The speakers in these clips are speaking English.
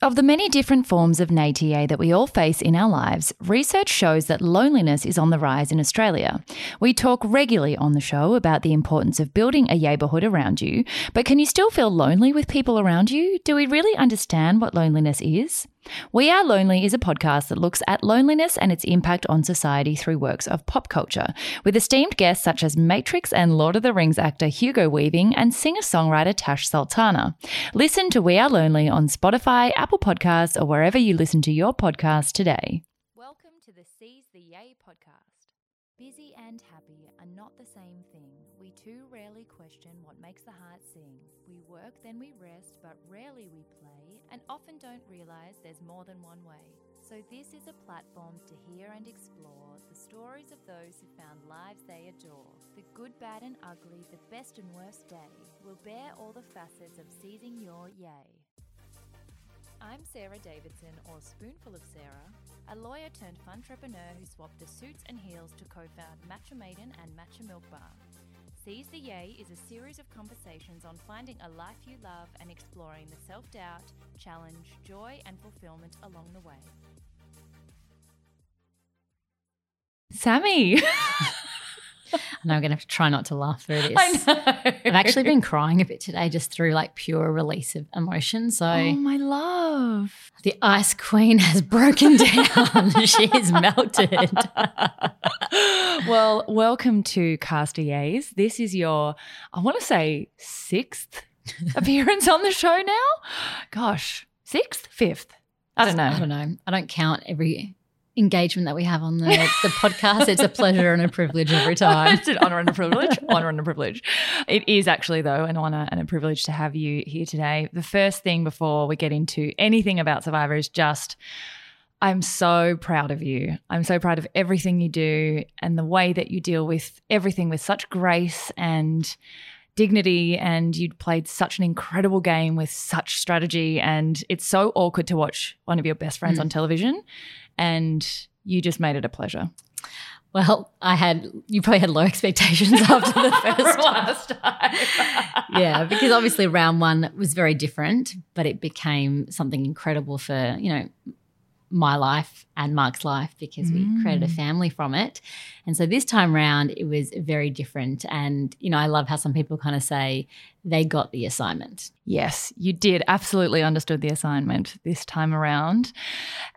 Of the many different forms of NATA that we all face in our lives, research shows that loneliness is on the rise in Australia. We talk regularly on the show about the importance of building a neighbourhood around you, but can you still feel lonely with people around you? Do we really understand what loneliness is? We Are Lonely is a podcast that looks at loneliness and its impact on society through works of pop culture, with esteemed guests such as Matrix and Lord of the Rings actor Hugo Weaving and singer songwriter Tash Sultana. Listen to We Are Lonely on Spotify, Apple Podcasts, or wherever you listen to your podcast today. Welcome to the Seize the Yay podcast. Busy and happy are not the same thing. We too rarely question what makes the heart sing. We work, then we rest, but rarely we play, and often don't realize there's more than one way. So, this is a platform to hear and explore the stories of those who found lives they adore. The good, bad, and ugly, the best and worst day will bear all the facets of seizing your yay. I'm Sarah Davidson, or Spoonful of Sarah, a lawyer turned entrepreneur who swapped the suits and heels to co found Matcha Maiden and Matcha Milk Bar. Seize the Yay is a series of conversations on finding a life you love and exploring the self doubt, challenge, joy, and fulfillment along the way. Sammy. And I'm going to to try not to laugh through this. I know. I've actually been crying a bit today just through like pure release of emotion. So Oh, my love. the ice queen has broken down. she is melted. well, welcome to Casta-Yays. This is your, I want to say, sixth appearance on the show now. Gosh, sixth, fifth. I don't know. I don't know. I don't count every engagement that we have on the, the podcast. It's a pleasure and a privilege every time. it's an honor and a privilege. honor and a privilege. It is actually, though, an honor and a privilege to have you here today. The first thing before we get into anything about Survivor is just. I'm so proud of you. I'm so proud of everything you do and the way that you deal with everything with such grace and dignity. And you played such an incredible game with such strategy. And it's so awkward to watch one of your best friends Mm. on television. And you just made it a pleasure. Well, I had, you probably had low expectations after the first last time. yeah, because obviously round one was very different, but it became something incredible for, you know, my life and Mark's life because we created a Mm. family from it. And so this time round, it was very different. And, you know, I love how some people kind of say they got the assignment. Yes, you did absolutely understood the assignment this time around.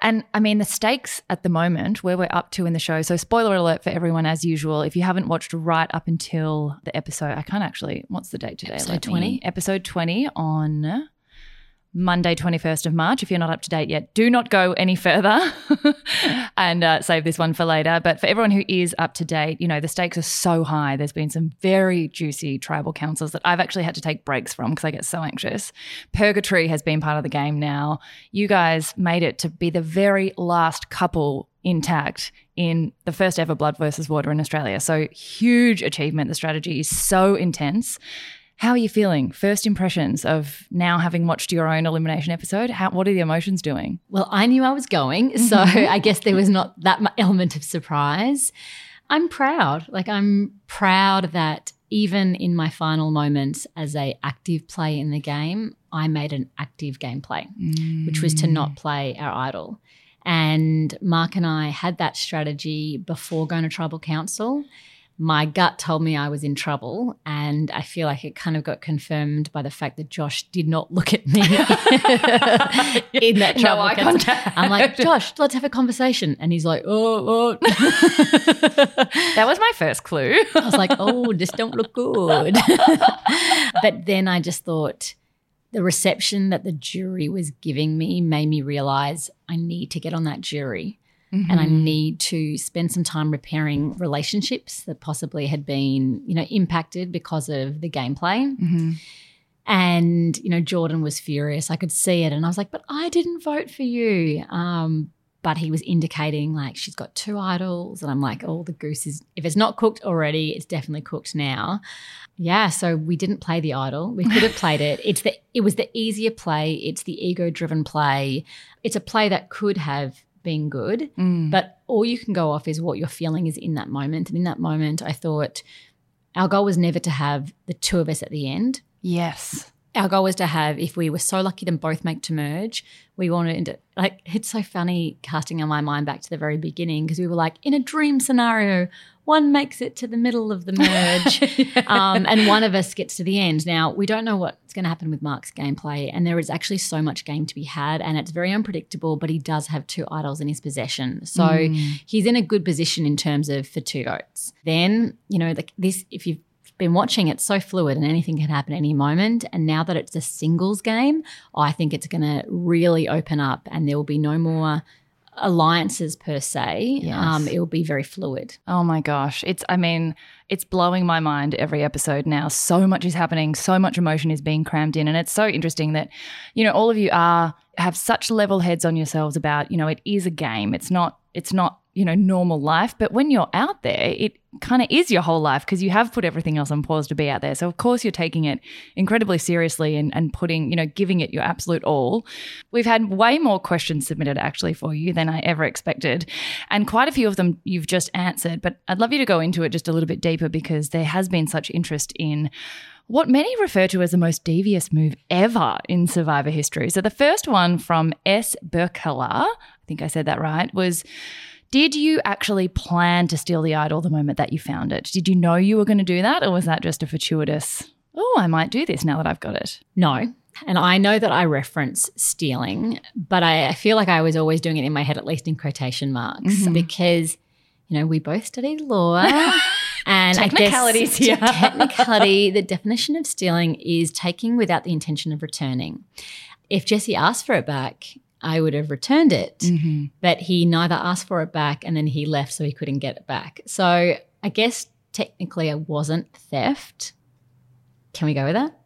And I mean, the stakes at the moment, where we're up to in the show. So, spoiler alert for everyone, as usual. If you haven't watched right up until the episode, I can't actually, what's the date today? Episode Let me- 20. Episode 20 on. Monday, 21st of March. If you're not up to date yet, do not go any further and uh, save this one for later. But for everyone who is up to date, you know, the stakes are so high. There's been some very juicy tribal councils that I've actually had to take breaks from because I get so anxious. Purgatory has been part of the game now. You guys made it to be the very last couple intact in the first ever Blood versus Water in Australia. So huge achievement. The strategy is so intense. How are you feeling? First impressions of now having watched your own elimination episode. How, what are the emotions doing? Well, I knew I was going. So I guess there was not that element of surprise. I'm proud. Like, I'm proud that even in my final moments as a active player in the game, I made an active gameplay. which was to Mm. not play our idol. And Mark and I had that strategy before going to tribal council. My gut told me I was in trouble, and I feel like it kind of got confirmed by the fact that Josh did not look at me in that No eye contact. I'm like, Josh, let's have a conversation. And he's like, oh, oh. that was my first clue. I was like, oh, this don't look good. but then I just thought the reception that the jury was giving me made me realize I need to get on that jury and Mm-hmm. I need to spend some time repairing relationships that possibly had been, you know, impacted because of the gameplay. Mhm. And, you know, Jordan was furious. I could see it. And I was like, but I didn't vote for you. Um, but he was indicating like she's got two idols. And I'm like, oh, the goose is, if it's not cooked already, it's definitely cooked now. Yeah. So we didn't play the idol. We could have played it. It's the, it was the easier play. It's the ego driven play. It's a play that could have been good. Mm. But all you can go off is what you're feeling is in that moment. And in that moment, I thought our goal was never to have the two of us at the end. yes. our goal was to have, if we were so lucky them both make to merge, we wanted to, like, it's so funny casting in my mind back to the very beginning because we were like, in a dream scenario, one makes it to the middle of the merge um, and one of us gets to the end. Now, we don't know what's going to happen with Mark's gameplay, and there is actually so much game to be had, and it's very unpredictable, but he does have two idols in his possession. So Mm. he's in a good position in terms of for two votes. Then, you know, like this, if you've been watching, it's so fluid and anything can happen any moment. And now that it's a singles game, I think it's going to really open up and there will be no more alliances per se. Yes. Um, it will be very fluid. Oh my gosh. It's, I mean, it's blowing my mind every episode now. So much is happening. So much emotion is being crammed in. And it's so interesting that, you know, all of you are, have such level heads on yourselves about, you know, it is a game. It's not, it's not, you know, normal life. But when you're out there, it kind of is your whole life because you have put everything else on pause to be out there. So of course you're taking it incredibly seriously and, and putting, you know, giving it your absolute all. We've had way more questions submitted actually for you than I ever expected. And quite a few of them you've just answered, but I'd love you to go into it just a little bit deeper because there has been such interest in what many refer to as the most devious move ever in survivor history. So the first one from S. Berkala, I think I said that right, was did you actually plan to steal the idol the moment that you found it? Did you know you were going to do that, or was that just a fortuitous, oh, I might do this now that I've got it? No. And I know that I reference stealing, but I, feel like I was always doing it in my head, at least in quotation marks, Mhm. because, you know, we both studied law. And Technicalities I guess, here. technicality, the definition of stealing is taking without the intention of returning. If Jesse asked for it back, I would have returned it, Mm-hmm. but he neither asked for it back and then he left so he couldn't get it back. So I guess technically it wasn't theft. Can we go with that?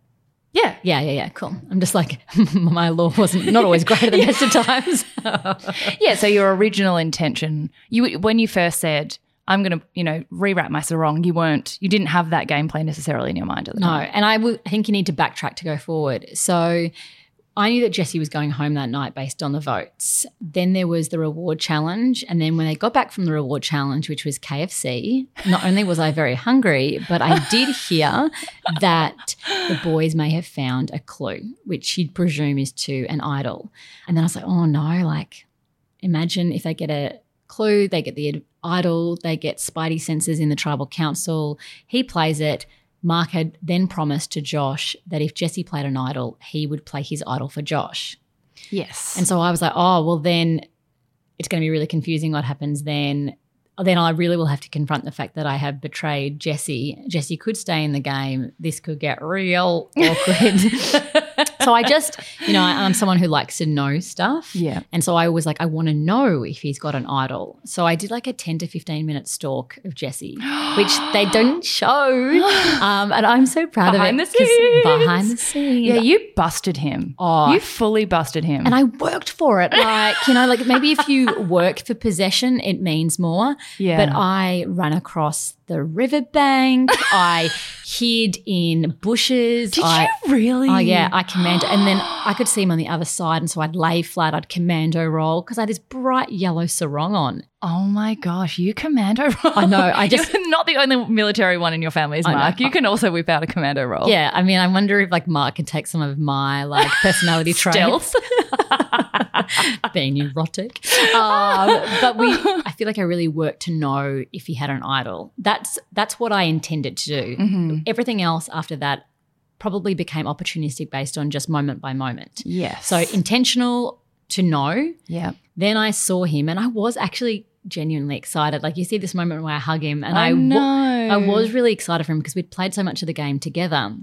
Yeah. Yeah, yeah, yeah. Cool. I'm just like my law wasn't not always great at the best of times. Yeah. So your original intention, you when you first said, I'm going to, you know, rewrap my sarong, you weren't, you didn't have that gameplay necessarily in your mind at the no, time. No. And I I think you need to backtrack to go forward. So I knew that Jesse was going home that night based on the votes. Then there was the reward challenge. And then when they got back from the reward challenge, which was KFC, not only was I very hungry, but I did hear that the boys may have found a clue, which you'd presume is to an idol. And then I was like, oh no, like imagine if they get a clue, they get the idol, they get spidey senses in the tribal council. He plays it. Mark had then promised to Josh that if Jesse played an idol, he would play his idol for Josh. Yes. And so I was like, oh, well, then it's going to be really confusing what happens then. Then I really will have to confront the fact that I have betrayed Jesse. Jesse could stay in the game. This could get real awkward. so I just, you know, I'm someone who likes to know stuff. yeah. And so I was like, I want to know if he's got an idol. So I did like a 10 to 15 minute stalk of Jesse, which they don't show. Um, and I'm so proud Behind of it. the 'cause scenes. Behind the scenes. Yeah, you busted him. Oh. you fully busted him. And I worked for it. Like, you know, like maybe if you work for possession, it means more. yeah. But I ran across the riverbank. I hid in bushes. did I, you really? Oh yeah, I commando, and then I could see him on the other side, and so I'd lay flat. I'd commando roll because I had this bright yellow sarong on. Oh my gosh, you commando roll. I know, I just- You're not the only military one in your family, is Mark. You can also whip out a commando roll. Yeah, I mean, I wonder if like Mark could take some of my like personality traits, Stealth. being erotic. Um, but we, I feel like I really worked to know if he had an idol. That's that's what I intended to do. Mhm. Everything else after that probably became opportunistic based on just moment by moment. Yes. So intentional to know. yeah. Then I saw him, and I was actually genuinely excited. Like you see this moment where I hug him, and I, I know. I was really excited for him because we'd played so much of the game together.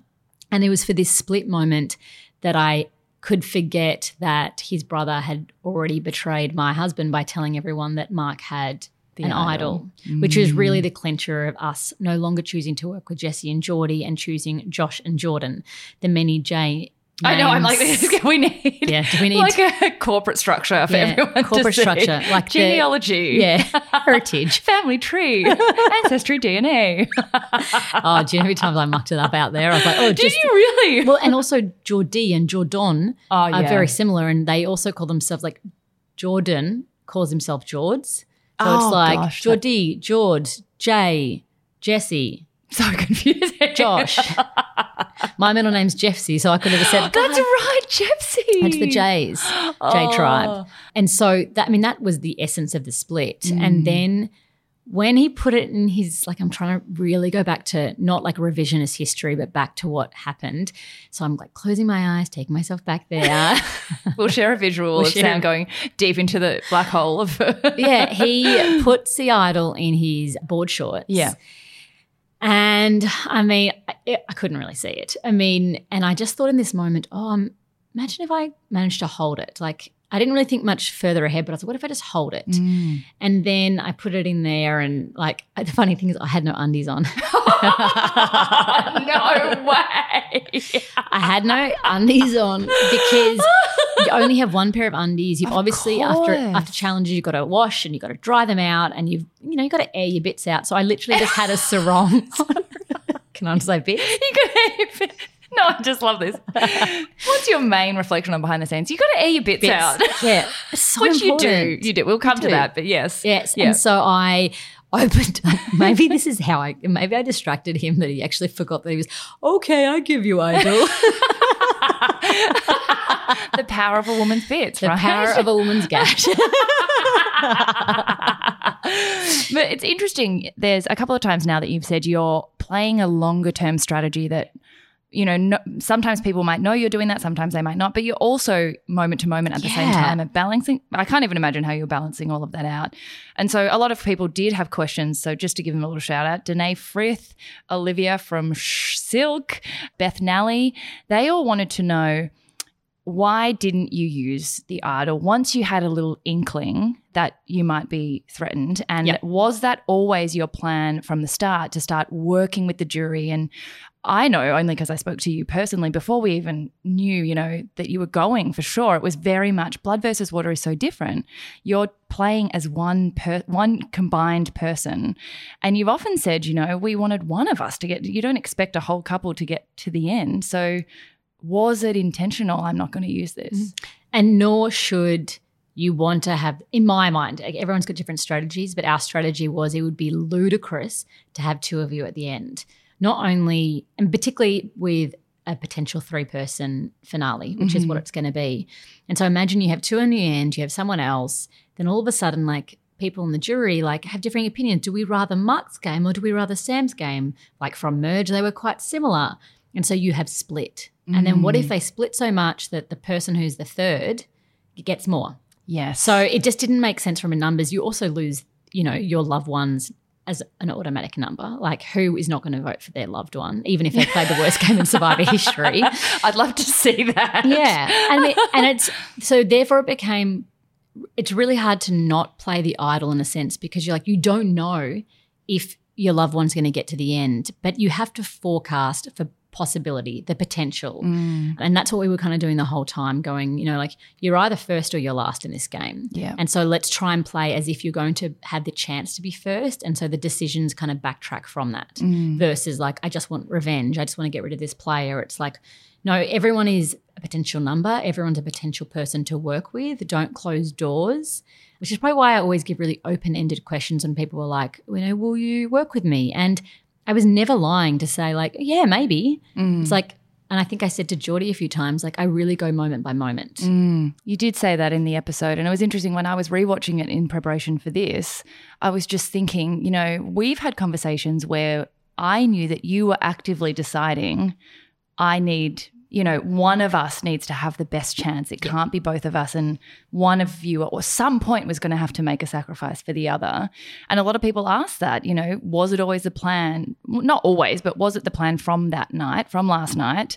And it was for this split moment that I could forget that his brother had already betrayed my husband by telling everyone that Mark had The an idol. idol, which was really the clincher of us no longer choosing to work with Jesse and Geordie and choosing Josh and Jordan, the many J. I know. I'm like, names. we need. Yeah, do we need like a corporate structure for Yeah, everyone to corporate structure, like the- genealogy. yeah, heritage. Family tree, ancestry, DNA. Oh, do you know how many times I mucked it up out there? I was like, oh, Did just you really? well, and also Geordie and Jordan oh, are very similar, and they also call themselves like Jordan calls himself George. So Oh, it's like gosh, that- George, Jay, Jesse, so confusing. Josh. My middle name's Jeffsy, so I could have said That's right, Jepsy. It's the Jays, J Oh. tribe. And so that I mean that was the essence of the split. Mm. And then when he put it in his like I'm trying to really go back to not like revisionist history, but back to what happened. So I'm like closing my eyes, taking myself back there. We'll share a visual We'll of share- Sam going deep into the black hole of. yeah, he puts the idol in his board shorts. Yeah. And I mean, I, I couldn't really see it. I mean, and I just thought in this moment, oh, um, imagine if I managed to hold it. Like, I didn't really think much further ahead, but I thought, what if I just hold it? Mm. And then I put it in there, and like, the funny thing is, I had no undies on. no way. I had no undies on because you only have one pair of undies. You Of obviously after course. after challenges, you've got to wash and you've got to dry them out, and you've you know you've got to air your bits out. So I literally just had a sarong. on. Can I say bits? You to. No, I just love this. What's your main reflection on behind the scenes? You got to air your bits, Bits. out, Yeah, so which you do. You do. We'll come to do. that, but yes, Yes. Yeah. And so I opened maybe this is how I maybe I distracted him that he actually forgot that he was okay, I give you idol. the power of a woman's bits, the right? power of a woman's gash. but it's interesting. There's a couple of times now that you've said you're playing a longer term strategy that, you know, no, sometimes people might know you're doing that, sometimes they might not, but you're also moment to moment at the same time and balancing. I can't even imagine how you're balancing all of that out. And so a lot of people did have questions. So just to give them a little shout out, Danae Frith, Olivia from Sh- Silk, Beth Nally, they all wanted to know why didn't you use the idol once you had a little inkling that you might be threatened? And Yep. was that always your plan from the start to start working with the jury? And I know only because I spoke to you personally before we even knew, you know, that you were going for sure. It was very much blood versus water is so different. You're playing as one per one combined person. And you've often said, you know, we wanted one of us to get you don't expect a whole couple to get to the end. So was it intentional? I'm not going to use this. Mm-hmm. and nor should you want to have in my mind everyone's got different strategies but our strategy was it would be ludicrous to have two of you at the end. Not only and particularly with a potential three person finale which is what mm-hmm. it's going to be. And so imagine you have two in the end you have someone else then all of a sudden like people in the jury like have differing opinions. Do we rather mark's game or do we rather sam's game? Like from merge they were quite similar and so you have split and then what if mm. they split so much that the person who's the third gets more? Yes. So it just didn't make sense from a numbers. You also lose, you know, your loved ones as an automatic number. Like who is not going to vote for their loved one, even if they played the worst game in Survivor history? I'd love to see that. Yeah, and it, and it's so therefore it became. It's really hard to not play the idol in a sense because you're like you don't know if your loved one's going to get to the end, but you have to forecast for possibility, the potential. Mm. And that's what we were kind of doing the whole time, going, you know, like you're either first or you're last in this game. Yeah. And so let's try and play as if you're going to have the chance to be first. And so the decisions kind of backtrack from that Mm. versus like, I just want revenge. I just want to get rid of this player. It's like, no, everyone is a potential number. Everyone's a potential person to work with. Don't close doors, which is probably why I always give really open ended questions when people were like, you know, will you work with me? And I was never lying to say, like, yeah, maybe. Mm. It's like, and I think I said to Geordie a few times, like, I really go moment by moment. Mm. You did say that in the episode. And it was interesting when I was rewatching it in preparation for this, I was just thinking, you know, we've had conversations where I knew that you were actively deciding, I need, you know, one of us needs to have the best chance. It can't be both of us. And one of you at some point was going to have to make a sacrifice for the other. And a lot of people ask that, you know, was it always the plan? Not always, but was it the plan from that night, from last night?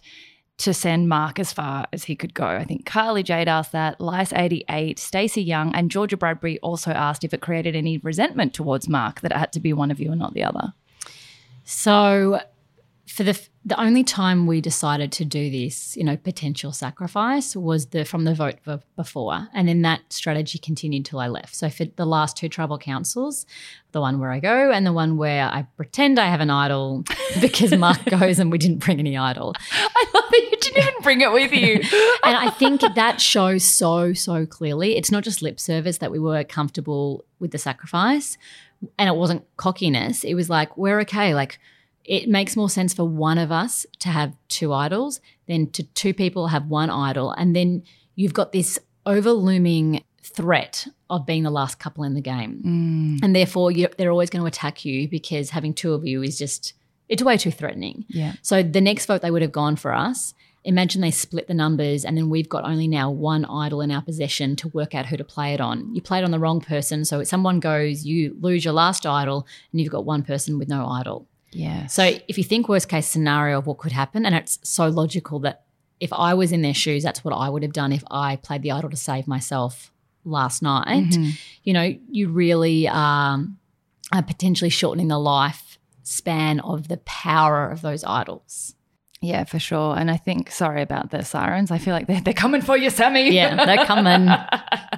to send Mark as far as he could go. I think Carly Jade asked that, Lice88, Stacey Young, and Georgia Bradbury also asked if it created any resentment towards Mark that it had to be one of you and not the other. So, for the the only time we decided to do this, you know, potential sacrifice was the from the vote b- before, and then that strategy continued till I left. So for the last two tribal councils, the one where I go and the one where I pretend I have an idol because Mark goes and we didn't bring any idol. I love that you didn't even bring it with you. and I think that shows so, so clearly. It's not just lip service that we were comfortable with the sacrifice and it wasn't cockiness. It was like, we're okay. Like, it makes more sense for one of us to have two idols than to two people have one idol. And then you've got this overlooming threat of being the last couple in the game. Mm. And therefore, they're always going to attack you because having two of you is just, it's way too threatening. Yeah. So the next vote they would have gone for us. Imagine they split the numbers and then we've got only now one idol in our possession to work out who to play it on. You played on the wrong person. So if someone goes, you lose your last idol and you've got one person with no idol. Yeah. So if you think worst case scenario of what could happen, and it's so logical that if I was in their shoes, that's what I would have done if I played the idol to save myself last night. Mhm. You know, you really um, are potentially shortening the life span of the power of those idols. Yeah, for sure. And I think, sorry about the sirens. I feel like they're, they're coming for you, Sammy. Yeah, they're coming.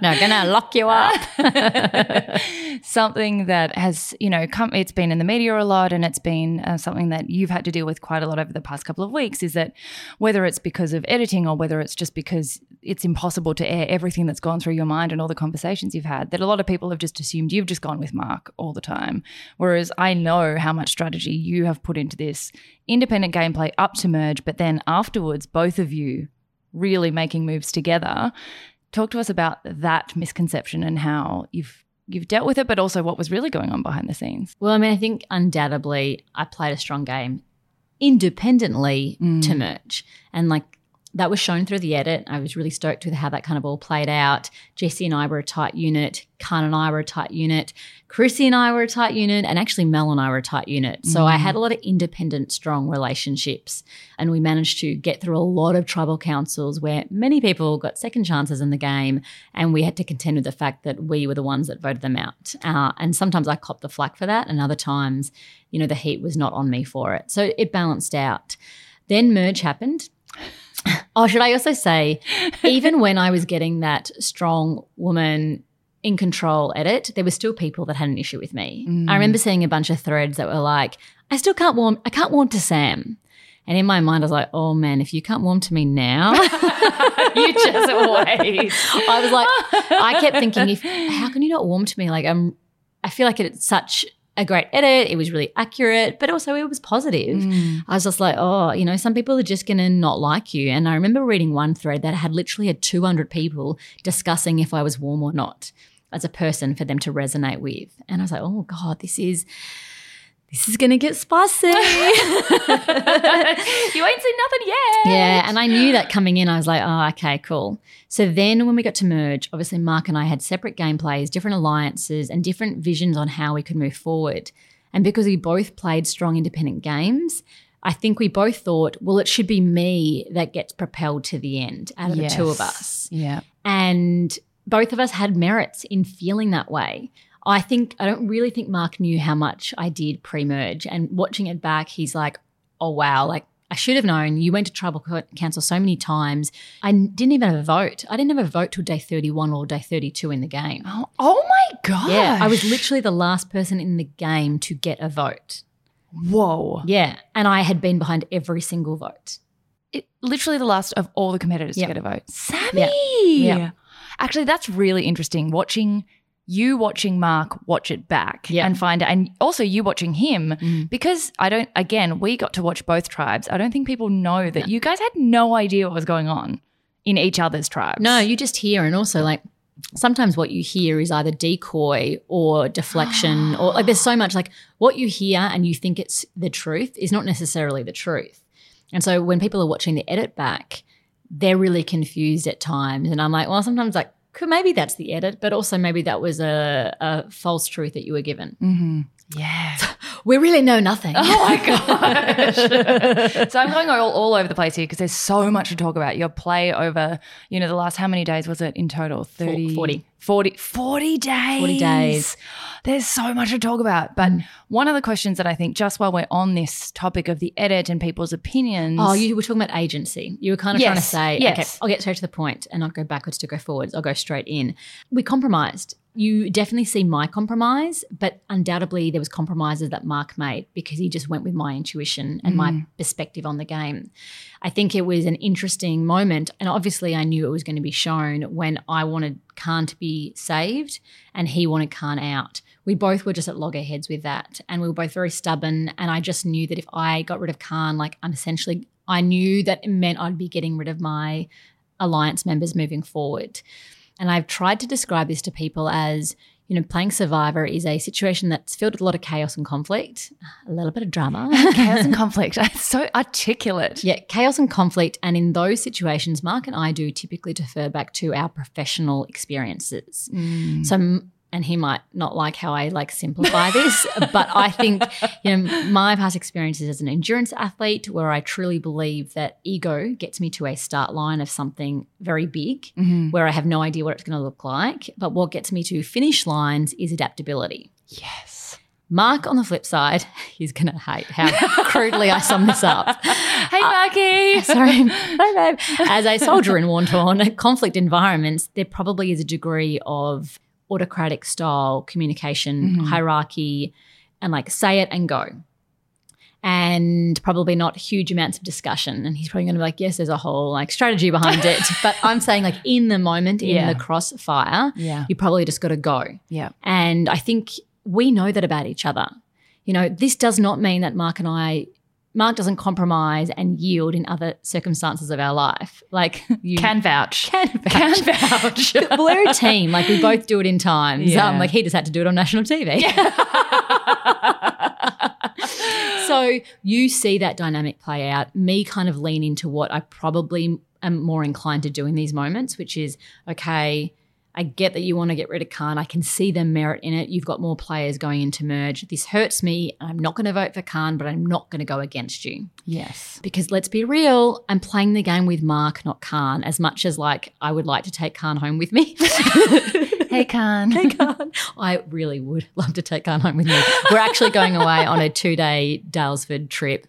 They're gonna lock you up. something that has, you know, come, it's been in the media a lot and it's been uh, something that you've had to deal with quite a lot over the past couple of weeks is that whether it's because of editing or whether it's just because it's impossible to air everything that's gone through your mind and all the conversations you've had, that a lot of people have just assumed you've just gone with Mark all the time. Whereas I know how much strategy you have put into this independent gameplay up to merge, but then afterwards, both of you really making moves together. Talk to us about that misconception and how you've you've dealt with it, but also what was really going on behind the scenes. Well, I mean, I think undoubtedly I played a strong game independently Mm. to merge. And like that was shown through the edit. I was really stoked with how that kind of all played out. Jesse and I were a tight unit. Khan and I were a tight unit. Chrissy and I were a tight unit. And actually, Mel and I were a tight unit. So I had a lot of independent, strong relationships. And we managed to get through a lot of tribal councils where many people got second chances in the game. And we had to contend with the fact that we were the ones that voted them out. Uh, and sometimes I copped the flack for that. And other times, you know, the heat was not on me for it. So it balanced out. Then merge happened. Oh, should I also say, even when I was getting that strong woman in control edit, there were still people that had an issue with me. Mm. I remember seeing a bunch of threads that were like, I still can't warm, I can't warm to Sam. And in my mind, I was like, oh man, if you can't warm to me now, you just wait. I was like, I kept thinking, if how can you not warm to me? Like, I'm, I feel like it's such a great edit. It was really accurate, but also it was positive. Mm. I was just like, oh, you know, some people are just going to not like you. And I remember reading one thread that had literally had 200 people discussing if I was warm or not as a person for them to resonate with. And I was like, oh God, this is. This is gonna get spicy. you ain't seen nothing yet. Yeah, and I knew that coming in, I was like, oh, okay, cool. So then when we got to merge, obviously Mark and I had separate gameplays, different alliances, and different visions on how we could move forward. And because we both played strong independent games, I think we both thought, well, it should be me that gets propelled to the end out of the two of us. Yeah. And both of us had merits in feeling that way. I think, I don't really think Mark knew how much I did pre merge. And watching it back, he's like, oh, wow, like I should have known. You went to tribal council so many times. I didn't even have a vote. I didn't have a vote till day 31 or day 32 in the game. Oh, oh my god. Yeah, I was literally the last person in the game to get a vote. Whoa. Yeah, and I had been behind every single vote. It, literally the last of all the competitors Yep. to get a vote. Sammy. Yeah. Actually, that's really interesting. Watching you watching Mark watch it back Yeah. and find it, and also you watching him Mm. because I don't. Again, we got to watch both tribes. I don't think people know that you guys had no idea what was going on in each other's tribes. No, you just hear, and also like sometimes what you hear is either decoy or deflection, or like there's so much like what you hear and you think it's the truth is not necessarily the truth. And so when people are watching the edit back, they're really confused at times. And I'm like, well, sometimes like, could maybe that's the edit, but also maybe that was a, a false truth that you were given. Mm-hmm. Yeah. We really know nothing. Oh my gosh. so I'm going all, all over the place here because there's so much to talk about. Your play over, you know, the last how many days was it in total? 30, 40. 40, 40 days. 40 days. There's so much to talk about. But mm. one of the questions that I think, just while we're on this topic of the edit and people's opinions. Oh, you were talking about agency. You were kind of trying to say, yes. okay, I'll get straight to the point and not go backwards to go forwards. I'll go straight in. We compromised. You definitely see my compromise, but undoubtedly there was compromises that Mark made because he just went with my intuition and my mm. perspective on the game. I think it was an interesting moment, and obviously I knew it was going to be shown when I wanted Khan to be saved and he wanted Khan out. We both were just at loggerheads with that. And we were both very stubborn. And I just knew that if I got rid of Khan, like I'm essentially, I knew that it meant I'd be getting rid of my alliance members moving forward. And I've tried to describe this to people as, you know, playing Survivor is a situation that's filled with a lot of chaos and conflict, a little bit of drama. Chaos and conflict. It's so articulate. Yeah, chaos and conflict. And in those situations, Mark and I do typically defer back to our professional experiences. Mm. So, m- and he might not like how I like simplify this, but I think, you know, my past experiences as an endurance athlete, where I truly believe that ego gets me to a start line of something very big, mm-hmm. where I have no idea what it's going to look like. But what gets me to finish lines is adaptability. Yes. Mark, on the flip side, he's going to hate how crudely I sum this up. Hey, uh, Marky. Sorry. Bye, babe. As a soldier in war torn conflict environments, there probably is a degree of autocratic style communication, mm-hmm. hierarchy, and like say it and go. And probably not huge amounts of discussion. And he's probably going to be like, yes, there's a whole like strategy behind it. but I'm saying, like, in the moment, in the crossfire, Yeah. you probably just got to go. Yeah. And I think we know that about each other. You know, this does not mean that Mark and I, Mark doesn't compromise and yield in other circumstances of our life. Like you Can vouch. can vouch. Can vouch. vouch. We're a team. Like we both do it in times. Yeah. Um, like he just had to do it on national TV. Yeah. so you see that dynamic play out. Me kind of lean into what I probably am more inclined to do in these moments, which is okay. I get that you want to get rid of Khan. I can see the merit in it. You've got more players going into merge. This hurts me. I'm not going to vote for Khan, but I'm not going to go against you Yes. because let's be real, I'm playing the game with Mark, not Khan, as much as like I would like to take Khan home with me. Hey, Khan. Hey, Khan. I really would love to take Khan home with me. We're actually going away on a two day Daylesford trip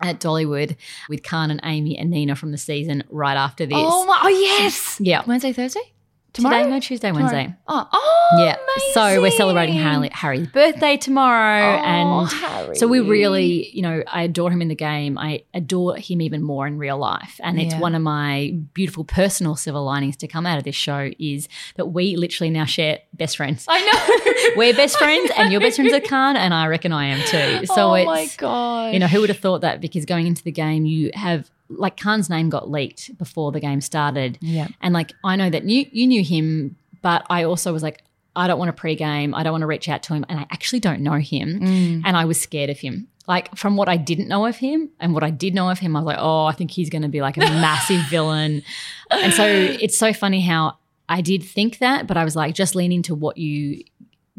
at Dollywood with Khan and Amy and Nina from the season right after this. Oh, my, oh, yes. yeah. Wednesday, Thursday? Tomorrow? Today, no, Tuesday, Wednesday. Oh, oh Yeah. So we're celebrating. Harry, Harry's birthday tomorrow. Oh, and Harry. so we really, you know, I adore him in the game. I adore him even more in real life. And it's one of my beautiful personal silver linings to come out of this show is that we literally now share best friends. I know. We're best friends and you're best friends with Khan and I reckon I am too. So oh, it's my God. you know, who would have thought that? Because going into the game, you have like Khan's name got leaked before the game started. Yeah. And like I know that you you knew him, but I also was like, I don't want to pregame. I don't want to reach out to him. And I actually don't know him. Mm. And I was scared of him. Like from what I didn't know of him and what I did know of him, I was like, oh, I think he's going to be like a massive villain. And so it's so funny how I did think that, but I was like, just lean into what you,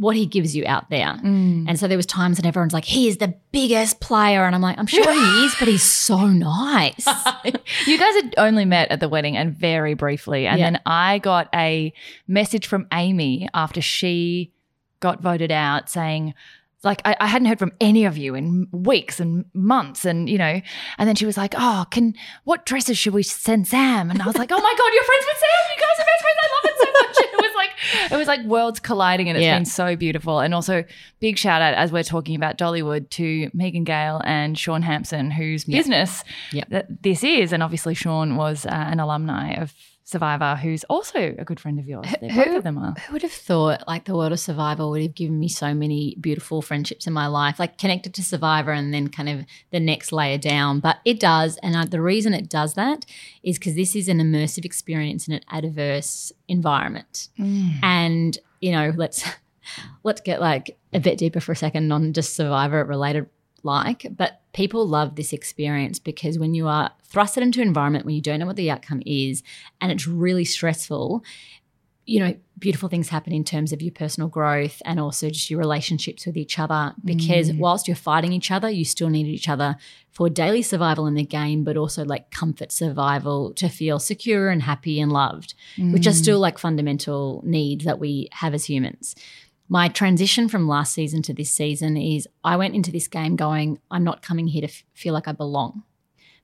what he gives you out there. Mm. And so there was times that everyone's like, he is the biggest player. And I'm like, I'm sure he is, but he's so nice. You guys had only met at the wedding and very briefly. And Yeah. then I got a message from Amy after she got voted out saying, like, I, I hadn't heard from any of you in weeks and months. And, you know, and then she was like, oh, can, what dresses should we send Sam? And I was like, oh my God, you're friends with Sam. You guys are best friends. I love it so much. It was like, it was like worlds colliding and it's Yeah. been so beautiful. And also, big shout out as we're talking about Dollywood to Megan Gale and Shaun Hampson, whose Yeah. business Yeah. that this is. And obviously, Sean was uh, an alumni of Survivor, who's also a good friend of yours. They're both Who- of them are. Who would have thought like the world of Survivor would have given me so many beautiful friendships in my life, like connected to Survivor and then kind of the next layer down. But it does. And uh, the reason it does that is because this is an immersive experience in an adverse environment. And, you know, let's let's get like a bit deeper for a second on just Survivor related like, but people love this experience because when you are thrusted into an environment when you don't know what the outcome is and it's really stressful, you know, beautiful things happen in terms of your personal growth and also just your relationships with each other. Because mm. whilst you're fighting each other, you still need each other for daily survival in the game, but also like comfort survival to feel secure and happy and loved, which are mm. still like fundamental needs that we have as humans. My transition from last season to this season is I went into this game going, I'm not coming here to f- feel like I belong.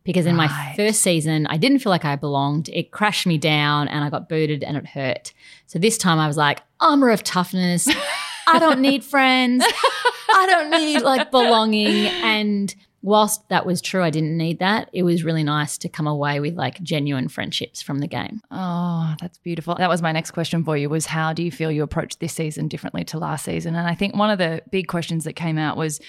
Because in my first season, I didn't feel like I belonged. It crashed me down and I got booted and it hurt. So this time I was like, armor of toughness. I don't need friends. I don't need like belonging. And whilst that was true, I didn't need that. It was really nice to come away with like genuine friendships from the game. Oh, that's beautiful. That was my next question for you was how do you feel you approached this season differently to last season? And I think one of the big questions that came out was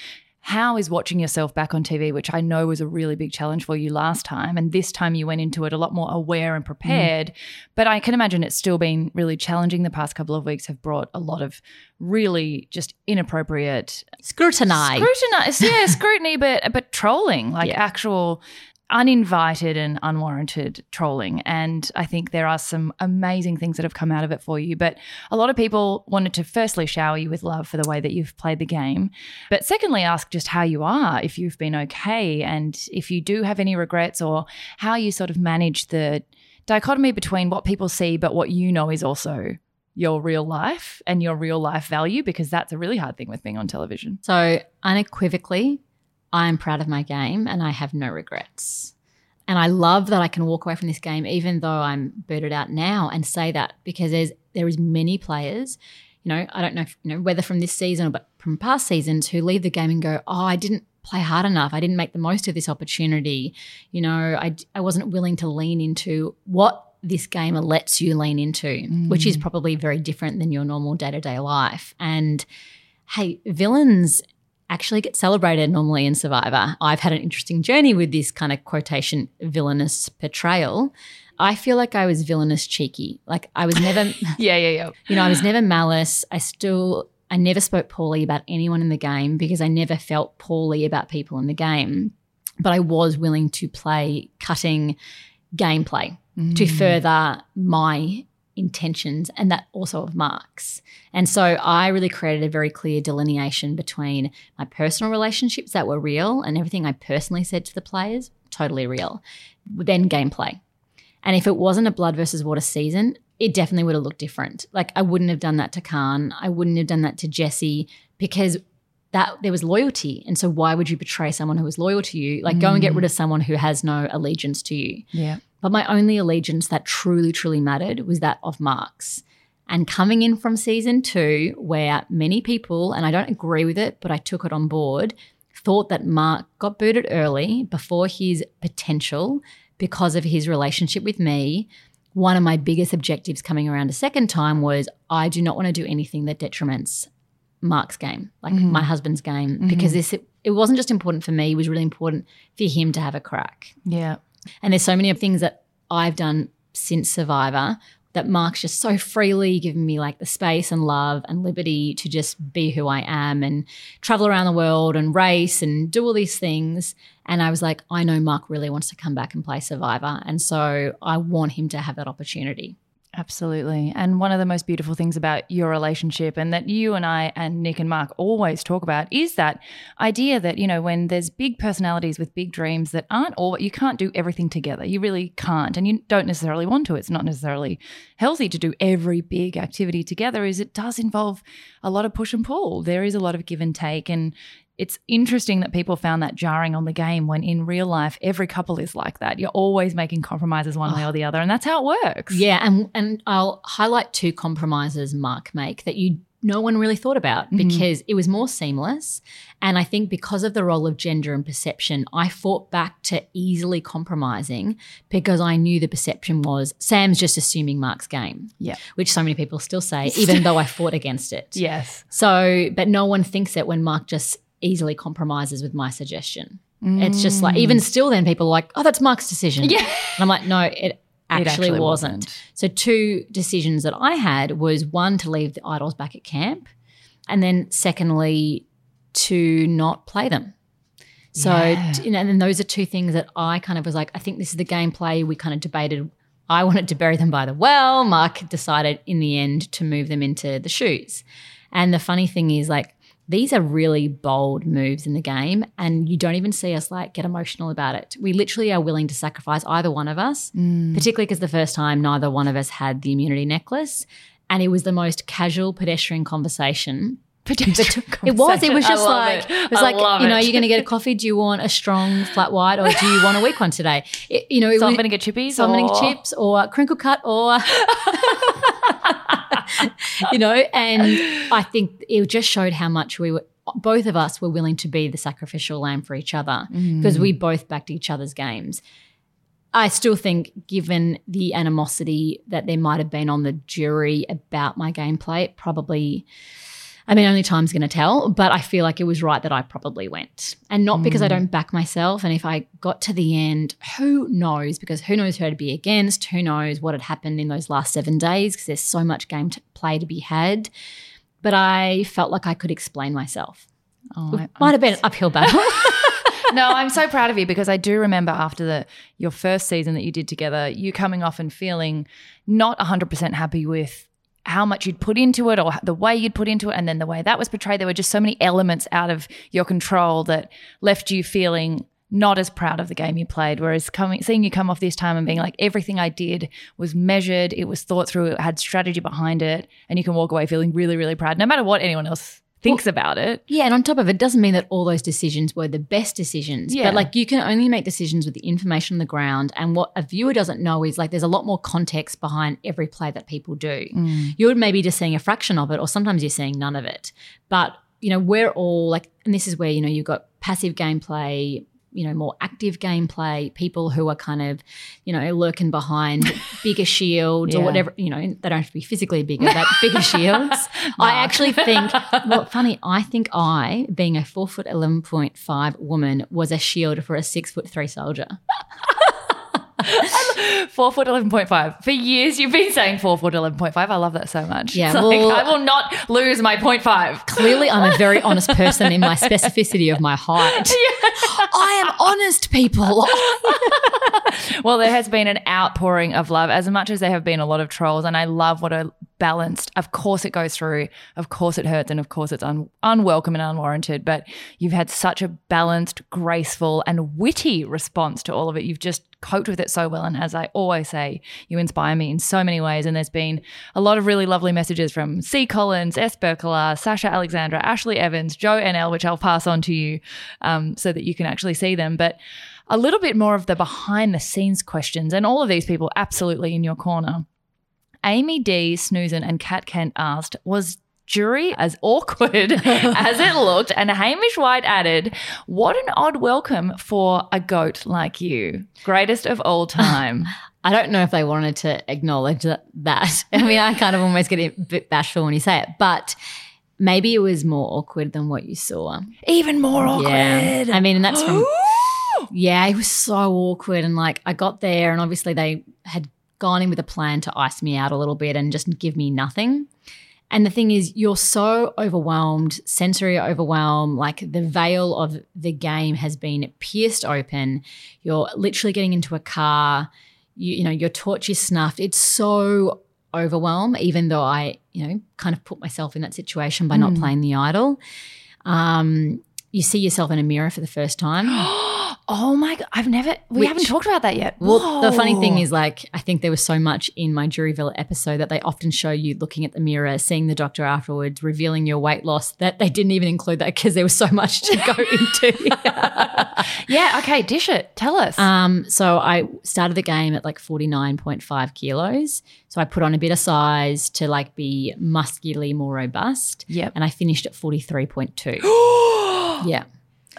how is watching yourself back on TV, which I know was a really big challenge for you last time, and this time you went into it a lot more aware and prepared. Mm. But I can imagine it's still been really challenging. The past couple of weeks have brought a lot of really just inappropriate scrutiny, scrutiny, yeah, scrutiny, but but trolling, like yeah. actual uninvited and unwarranted trolling. And I think there are some amazing things that have come out of it for you. But a lot of people wanted to firstly shower you with love for the way that you've played the game. But secondly, ask just how you are, if you've been okay, and if you do have any regrets or how you sort of manage the dichotomy between what people see but what you know is also your real life and your real life value because that's a really hard thing with being on television. So, unequivocally, I'm proud of my game and I have no regrets. And I love that I can walk away from this game, even though I'm booted out now, and say that because there's there is many players, you know, I don't know, if, you know, whether from this season or but from past seasons, who leave the game and go, "Oh, I didn't play hard enough. I didn't make the most of this opportunity. You know, I I wasn't willing to lean into what this game lets you lean into, mm. which is probably very different than your normal day to day life. And hey, villains actually get celebrated normally in Survivor. I've had an interesting journey with this kind of quotation villainous portrayal. I feel like I was villainous cheeky. Like I was never Yeah, yeah, yeah. You know, I was never malice. I still I never spoke poorly about anyone in the game because I never felt poorly about people in the game. But I was willing to play cutting gameplay mm. to further my intentions and that also of Mark's. And so I really created a very clear delineation between my personal relationships that were real and everything I personally said to the players, totally real, then gameplay. And if it wasn't a blood versus water season, it definitely would have looked different. Like I wouldn't have done that to Khan. I wouldn't have done that to Jesse because that there was loyalty. And so why would you betray someone who was loyal to you? Like mm. go and get rid of someone who has no allegiance to you. Yeah. But my only allegiance that truly, truly mattered was that of Mark's. And coming in from season two, where many people, and I don't agree with it, but I took it on board, thought that Mark got booted early before his potential because of his relationship with me. One of my biggest objectives coming around a second time was I do not want to do anything that detriments Mark's game, like mm-hmm. my husband's game, mm-hmm. because this it, it wasn't just important for me; it was really important for him to have a crack. Yeah, and there's so many things that I've done since Survivor that Mark's just so freely given me like the space and love and liberty to just be who I am and travel around the world and race and do all these things. And I was like, I know Mark really wants to come back and play Survivor. And so I want him to have that opportunity. Absolutely. And one of the most beautiful things about your relationship and that you and I and Nick and Mark always talk about is that idea that, you know, when there's big personalities with big dreams that aren't all, you can't do everything together. You really can't. And you don't necessarily want to. It's not necessarily healthy to do every big activity together, is it does involve a lot of push and pull. There is a lot of give and take. And it's interesting that people found that jarring on the game when in real life every couple is like that. You're always making compromises one oh. way or the other, and that's how it works. Yeah, and and I'll highlight two compromises Mark make that you no one really thought about mm-hmm. because it was more seamless. And I think because of the role of gender and perception, I fought back to easily compromising because I knew the perception was Sam's just assuming Mark's game. Yeah. Which so many people still say, even though I fought against it. Yes. So, but no one thinks it when Mark just easily compromises with my suggestion. Mm. It's just like, even still, then people are like, oh, that's Mark's decision. Yeah. And I'm like, no, it actually, it actually wasn't. wasn't. So, two decisions that I had was one, to leave the idols back at camp. And then, secondly, to not play them. So, yeah. you know, and then those are two things that I kind of was like, I think this is the gameplay. We kind of debated. I wanted to bury them by the well. Mark decided in the end to move them into the shoes. And the funny thing is, like, these are really bold moves in the game and you don't even see us like get emotional about it we literally are willing to sacrifice either one of us mm. particularly because the first time neither one of us had the immunity necklace and it was the most casual pedestrian conversation it was. It was just like it, it was I like you know, it. you're going to get a coffee. Do you want a strong flat white or do you want a weak one today? It, you know, so I'm going to get chippies. So I'm going to get chips or crinkle cut or you know, and I think it just showed how much we were both of us were willing to be the sacrificial lamb for each other mm. because we both backed each other's games. I still think, given the animosity that there might have been on the jury about my gameplay, it probably, I mean, only time's going to tell, but I feel like it was right that I probably went. And not because I mm. don't back myself. And if I got to the end, who knows? Because who knows who to be against? Who knows what had happened in those last seven days? Because there's so much game to play to be had. But I felt like I could explain myself. Oh, I- Might have been an uphill battle. no, I'm so proud of you because I do remember after the your first season that you did together, you coming off and feeling not 100% happy with how much you'd put into it or the way you'd put into it and then the way that was portrayed there were just so many elements out of your control that left you feeling not as proud of the game you played. Whereas coming seeing you come off this time and being like everything I did was measured it was thought through it had strategy behind it and you can walk away feeling really really proud no matter what anyone else thinks about it Yeah, and on top of it, doesn't mean that all those decisions were the best decisions. Yeah. But like you can only make decisions with the information on the ground. And what a viewer doesn't know is like there's a lot more context behind every play that people do. Mm. You're maybe just seeing a fraction of it, or sometimes you're seeing none of it. But you know, we're all like, and this is where, you know, you've got passive gameplay, you know, more active gameplay, people who are kind of, you know, lurking behind bigger shields or whatever, you know, they don't have to be physically bigger, but bigger shields. I actually think, well, funny, I think I, being a four foot 11.5 woman, was a shield for a six foot three soldier. Four foot eleven point five. For years, you've been saying four foot eleven point five. I love that so much. Yeah, It's like, I will not lose my point five. Clearly, I'm a very honest person in my specificity of my height. I am honest, people. Well, there has been an outpouring of love, as much as there have been a lot of trolls, and I love what a balanced. Of course, it goes through. Of course, it hurts, and of course, it's un- unwelcome and unwarranted. But you've had such a balanced, graceful, and witty response to all of it. You've just coped with it so well, and as I always say, you inspire me in so many ways. And there's been a lot of really lovely messages from C. Collins, S. Berkela, Sasha Alexandra, Ashley Evans, Joe NL, which I'll pass on to you um, so that you can actually see them. But a little bit more of the behind the scenes questions, and all of these people absolutely in your corner. Amy D, Snoozen, and Kat Kent asked, was jury as awkward as it looked? And Hamish White added, What an odd welcome for a goat like you. Greatest of all time. I don't know if they wanted to acknowledge that. that. I mean, I kind of almost get a bit bashful when you say it, but maybe it was more awkward than what you saw. Even more awkward. Yeah. I mean, and that's from Yeah, it was so awkward. And like, I got there, and obviously they had gone in with a plan to ice me out a little bit and just give me nothing. And the thing is, you're so overwhelmed, sensory overwhelm, like the veil of the game has been pierced open. You're literally getting into a car, you, you know, your torch is snuffed. It's so overwhelmed, even though I, you know, kind of put myself in that situation by not playing the idol. Um, you see yourself in a mirror for the first time. oh my God. I've never, we Which- haven't talked about that yet. Well, the funny thing is, like, I think there was so much in my Jury Villa episode that they often show you looking at the mirror, seeing the doctor afterwards, revealing your weight loss, that they didn't even include that because there was so much to go into. yeah, okay, dish it. Tell us. um, so I started the game at like 49.5 kilos. So I put on a bit of size to like be muscularly more robust. Yep. And I finished at 43.2. yeah.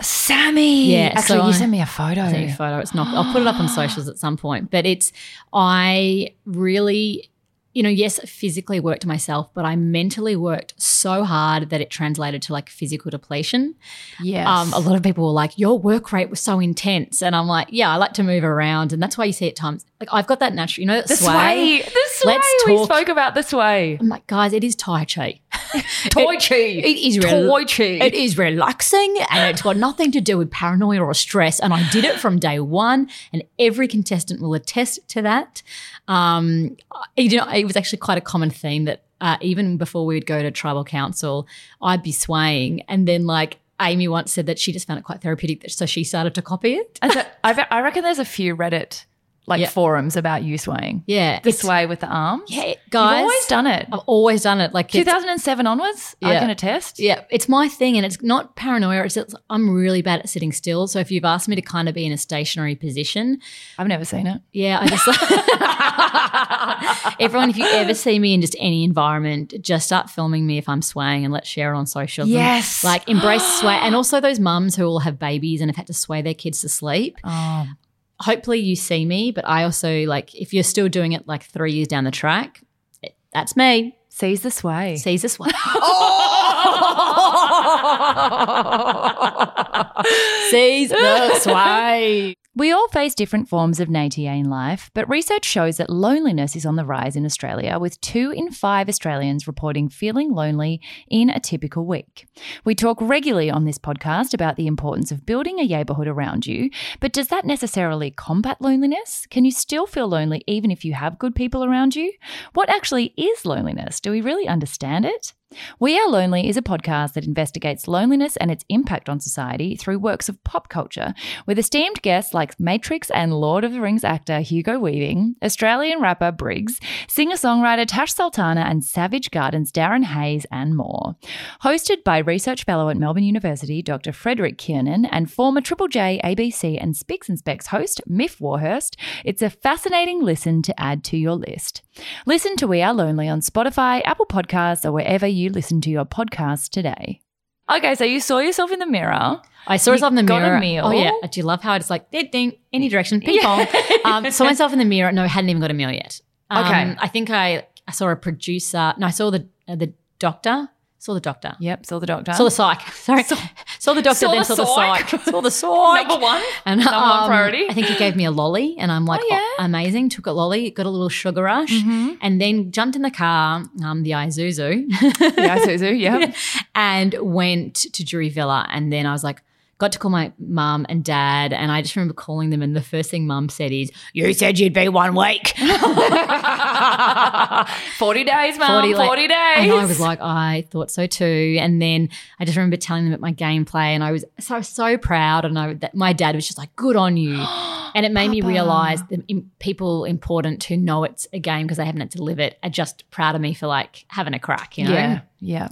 Sammy. Yeah, Actually, so you I- sent me a photo. Send you a photo. It's not. I'll put it up on socials at some point. But it's. I really, you know, yes, physically worked myself, but I mentally worked so hard that it translated to like physical depletion. Yeah. Um, a lot of people were like, "Your work rate was so intense," and I'm like, "Yeah, I like to move around, and that's why you see at times like I've got that natural, you know, that the sway. The sway. Let's we talk- spoke about the sway. I'm like, guys, it is Tai Chi. Toy chi. It is rel- Toy. It is relaxing and it's got nothing to do with paranoia or stress. And I did it from day one, and every contestant will attest to that. Um, you know, it was actually quite a common theme that uh, even before we would go to tribal council, I'd be swaying, and then like Amy once said that she just found it quite therapeutic, so she started to copy it. I, I reckon there's a few Reddit like forums about you swaying. Yeah. The it's- sway with the arms. Yeah, guys. You've always done it. I've always done it. Like 2007 onwards, I Yeah. can attest. Yeah, it's my thing, and it's not paranoia. It's just, I'm really bad at sitting still. So if you've asked me to kind of be in a stationary position, I've never seen it. yeah, I just everyone. If you ever see me in just any environment, just start filming me if I'm swaying, and let's share it on social. Yes. like embrace sway, and also those mums who all have babies and have had to sway their kids to sleep. Oh, Hopefully, you see me, but I also like if you're still doing it like three years down the track, it- that's me. seize the sway. Seize this one. Seize the sway. We all face different forms of natia in life, but research shows that loneliness is on the rise in Australia, with two in five Australians reporting feeling lonely in a typical week. We talk regularly on this podcast about the importance of building a neighbourhood around you, but does that necessarily combat loneliness? Can you still feel lonely even if you have good people around you? What actually is loneliness? Do we really understand it? We Are Lonely is a podcast that investigates loneliness and its impact on society through works of pop culture, with esteemed guests like Matrix and Lord of the Rings actor Hugo Weaving, Australian rapper Briggs, singer songwriter Tash Sultana, and Savage Garden's Darren Hayes, and more. Hosted by research fellow at Melbourne University Dr. Frederick Kiernan and former Triple J, ABC, and Spicks and Specks host Myf Warhurst, it's a fascinating listen to add to your list. Listen to We Are Lonely on Spotify, Apple Podcasts, or wherever you listen to your podcasts today. Okay, so you saw yourself in the mirror. I saw myself in the got a mirror. meal? Oh yeah. I Do you love how it's like ding ding any direction ping pong? Um, saw myself in the mirror. No, hadn't even got a meal yet. Um, Okay. I think I, I saw a producer. No, I saw the uh, the doctor. Saw the doctor. Yep, saw the doctor. Saw the psych. Sorry. Saw, the doctor, saw then the saw the psych. Saw the psych. Number one. And Number one um, priority. I think he gave me a lolly, and I'm like, Oh, yeah? oh, amazing. Took a lolly, got a little sugar rush, Mm-hmm. and then jumped in the car, um, the Isuzu, Yeah, Suzu, yeah. and went to Jury Villa. And then I was like, got to call my mum and dad, and I just remember calling them, and the first thing mum said is, "You said you'd be one week." 40 days, mum. 40, like- days. And I was like, I thought so too. And then I just remember telling them at my gameplay, and I was so so proud. And I that my dad was just like, "Good on you," and it made me realize that people important who know it's a game because they haven't had to live it are just proud of me for like having a crack, you know. yeah, yeah.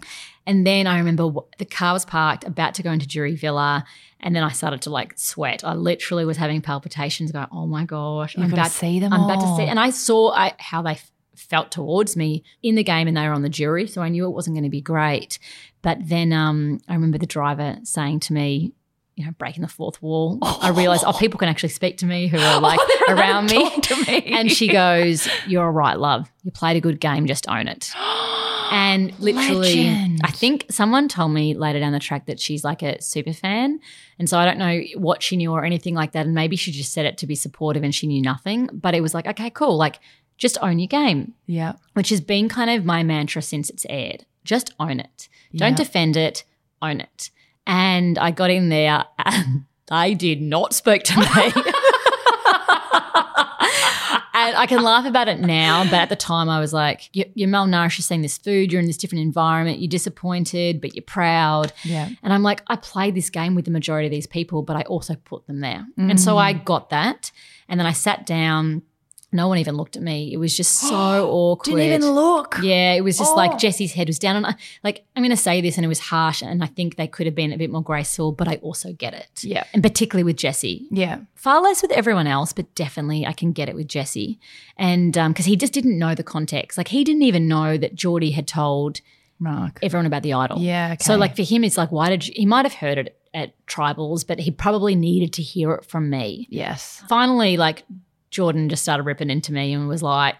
And then I remember the car was parked, about to go into Jury Villa, and then I started to like sweat. I literally was having palpitations, going, "Oh my gosh, You've I'm about to see them I'm about to all. see." And I saw I, how they f- felt towards me in the game, and they were on the jury, so I knew it wasn't going to be great. But then um, I remember the driver saying to me. You know, breaking the fourth wall. I realized, oh, people can actually speak to me who are oh, like Oh, around me. to me. And she goes, You're all right, love. You played a good game, just own it. And literally, Legend. I think someone told me later down the track that she's like a super fan. And so I don't know what she knew or anything like that. And maybe she just said it to be supportive and she knew nothing. But it was like, okay, cool. Like, just own your game, yeah. which has been kind of my mantra since it's aired. Just own it. Don't Yeah. defend it, own it. And I got in there and they did not speak to me. And I can laugh about it now, but at the time I was like, "You- you're malnourished, you're seeing this food, you're in this different environment, you're disappointed, but you're proud. Yeah. And I'm like, I played this game with the majority of these people, but I also put them there. And so Mm. I got that. And then I sat down. No one even looked at me. It was just so awkward. Didn't even look. Yeah, it was just Oh. like Jesse's head was down. And I, like, I'm going to say this, and it was harsh, and I think they could have been a bit more graceful, but I also get it. Yeah. And particularly with Jesse. Yeah. Far less with everyone else, but definitely I can get it with Jesse. And um, because he just didn't know the context. Like, he didn't even know that Geordie had told Mark. everyone about the idol. Yeah. Okay. So, like, for him, it's like, why did you, he might have heard it at tribals, but he probably needed to hear it from me. yes. Finally, like, Jordan just started ripping into me and was like,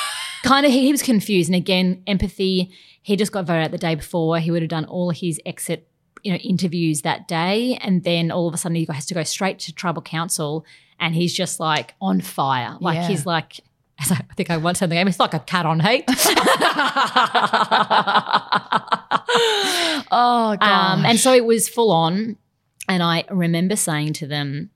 kind of, he, he was confused. And again, empathy. He just got voted out the day before. He would have done all his exit, you know, interviews that day, and then all of a sudden he has to go straight to tribal council, and he's just like on fire. Like Yeah. he's like. As I think I once said the game, it's like a cat on heat. Oh, God. Um, and so it was full on. And I remember saying to them,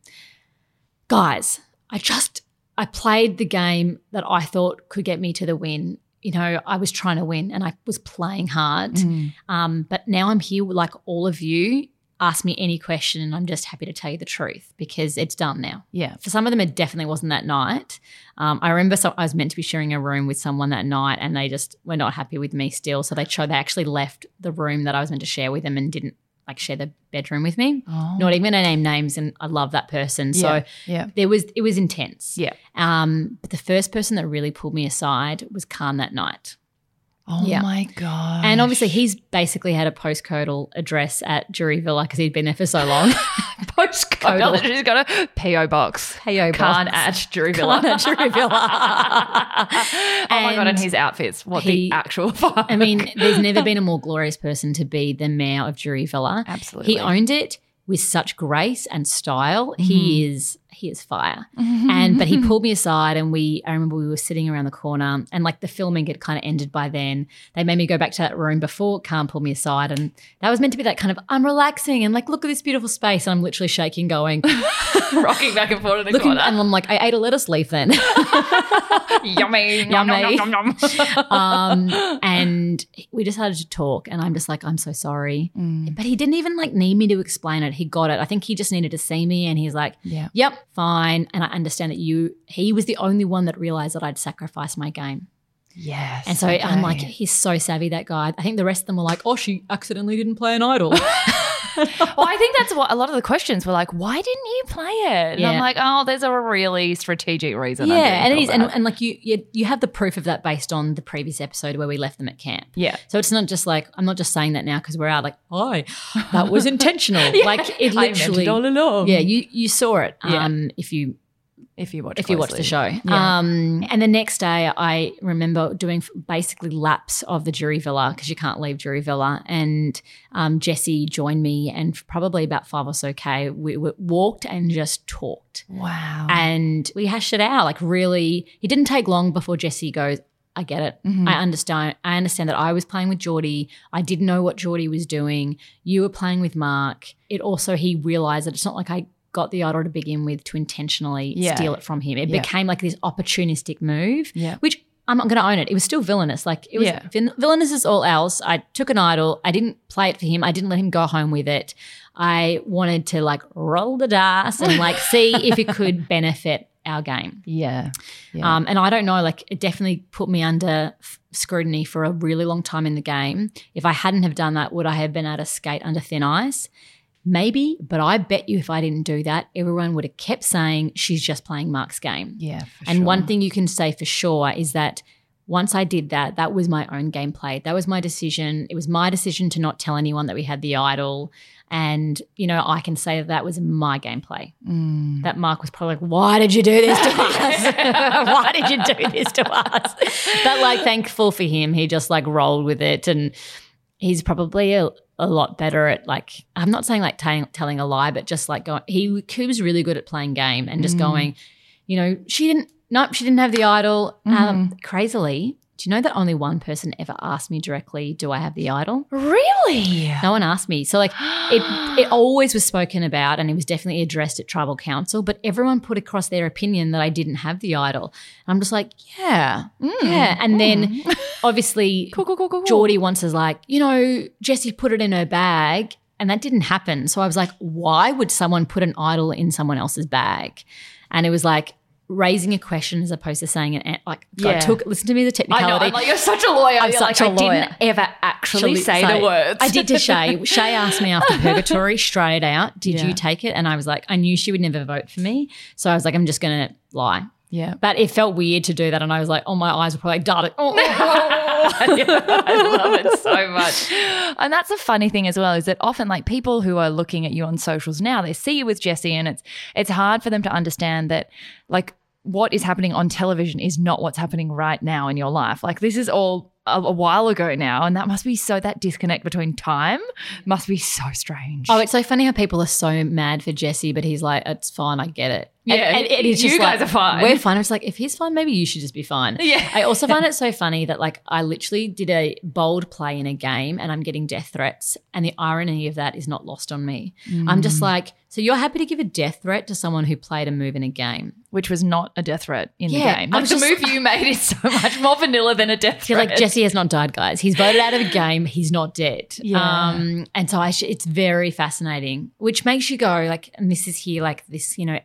guys, I just, I played the game that I thought could get me to the win. You know, I was trying to win and I was playing hard. Mm. Um, but now I'm here like all of you. ask me any question and I'm just happy to tell you the truth because it's done now. Yeah. For some of them, it definitely wasn't that night. Um, I remember so I was meant to be sharing a room with someone that night and they just were not happy with me still. So they chose, they actually left the room that I was meant to share with them and didn't like share the bedroom with me. Oh. Not even to name names. And I love that person. So yeah. yeah. there was, it was intense. Yeah. Um, but the first person that really pulled me aside was Khanh that night. Oh Yeah. my god. And obviously, he's basically had a postcodal address at Jury Villa because he'd been there for so long. postcode. Total. She's got a PO box. P.O. Khanh box. at Jury Villa. Khanh at Jury Villa. oh my god! And And his outfits. What he- the actual fuck? I mean, there's never been a more glorious person to be the mayor of Jury Villa. absolutely. He owned it with such grace and style. Mm-hmm. He is he is fire. And but he pulled me aside and we I remember we were sitting around the corner and like the filming had kind of ended by then. They made me go back to that room before Khanh pulled me aside and that was meant to be that kind of I'm relaxing and like look at this beautiful space and I'm literally shaking going rocking back and forth in the looking corner. and I'm like I ate a lettuce leaf then. yummy, yum, Yummy. yum, yum, yum. um and we decided to talk and I'm just like I'm so sorry. Mm. But he didn't even like need me to explain it. He got it. I think he just needed to see me and he's like Yeah. Yep, fine. And I understand that you, he was the only one that realized that I'd sacrificed my game. Yes. And so I'm like, he's so savvy, that guy. I think the rest of them were like, oh, she accidentally didn't play an idol. well, I think that's what a lot of the questions were like. Why didn't you play it? And I'm like, oh, there's a really strategic reason. yeah, and it is. And, and like you, you, you have the proof of that based on the previous episode where we left them at camp. yeah. So it's not just like, I'm not just saying that now because we're out like, hi, that was intentional. Like it literally. it all along. yeah, you you saw it. Yeah. Um, if you If you watch, if you watch the show. Yeah. Um, and the next day, I remember doing basically laps of the jury villa because you can't leave jury villa. And um, Jesse joined me, and for probably about five or so k, we, we walked and just talked, Wow. and we hashed it out. Like really, it didn't take long before Jesse goes. I get it. Mhm. I understand. I understand that I was playing with Geordie. I didn't know what Geordie was doing. You were playing with Mark. It also he realized that it's not like I got the idol to begin with to intentionally Yeah. steal it from him. It Yeah. became like this opportunistic move, yeah. which I'm not going to own it. It was still villainous. Like it was Yeah. villainous as all else. I took an idol. I didn't play it for him. I didn't let him go home with it. I wanted to like roll the dice and like see if it could benefit our game. Yeah. Yeah. Um, and I don't know, like it definitely put me under f- scrutiny for a really long time in the game. If I hadn't have done that, would I have been able to skate under thin ice? Maybe, but I bet you if I didn't do that, everyone would have kept saying she's just playing Mark's game. yeah. for And one thing you can say for sure is that once I did that, that was my own gameplay. That was my decision. It was my decision to not tell anyone that we had the idol. And, you know, I can say that that was my gameplay. Mm. That Mark was probably like, why did you do this to us? why did you do this to us? But like, thankful for him, he just like rolled with it. And he's probably a, a lot better at like, I'm not saying like telling telling a lie, but just like going, he, he was really good at playing game and just Mm. going, you know, she didn't, nope, she didn't have the idol. Um, Mm-hmm. crazily, do you know that only one person ever asked me directly, do I have the idol? Really? No one asked me. So like it it always was spoken about and it was definitely addressed at tribal council, but everyone put across their opinion that I didn't have the idol. And I'm just like, yeah. Hmm. Yeah. And hmm. then obviously cool, cool, cool. cool. Geordie once is like, you know, Jessie put it in her bag. And that didn't happen. So I was like, why would someone put an idol in someone else's bag? And it was like raising a question as opposed to saying it like Yeah. I took listen to me the I technicality. know. I'm like, you're such a lawyer. I'm You're such like, a I lawyer. didn't ever actually say, Say- the words. I did to Shay. Shay asked me after Purgatory straight out, did Yeah. you take it? And I was like, I knew she would never vote for me. So I was like, I'm just going to lie. Yeah. But it felt weird to do that. And I was like, oh, my eyes were probably darting. Oh, I love it so much. And that's a funny thing as well, is that often like people who are looking at you on socials now, they see you with Jesse and it's it's hard for them to understand that like what is happening on television is not what's happening right now in your life. Like this is all a, a while ago now, and that must be so that disconnect between time must be so strange. Oh, it's so funny how people are so mad for Jesse, but he's like, it's fine, I get it. And- Yeah, and, it is you guys like, are fine. We're fine. It's like, if he's fine, maybe you should just be fine. Yeah. I also find it so funny that like I literally did a bold play in a game and I'm getting death threats. And the irony of that is not lost on me. I'm Mm. just like, so you're happy to give a death threat to someone who played a move in a game? Which was not a death threat in Yeah, the game. Like the just- move you made is so much more vanilla than a death You're threat. like Jesse has not died, guys. He's voted out of a game. He's not dead. Yeah. Um, and so I sh- it's very fascinating, which makes you go like, and this is here like this, you know,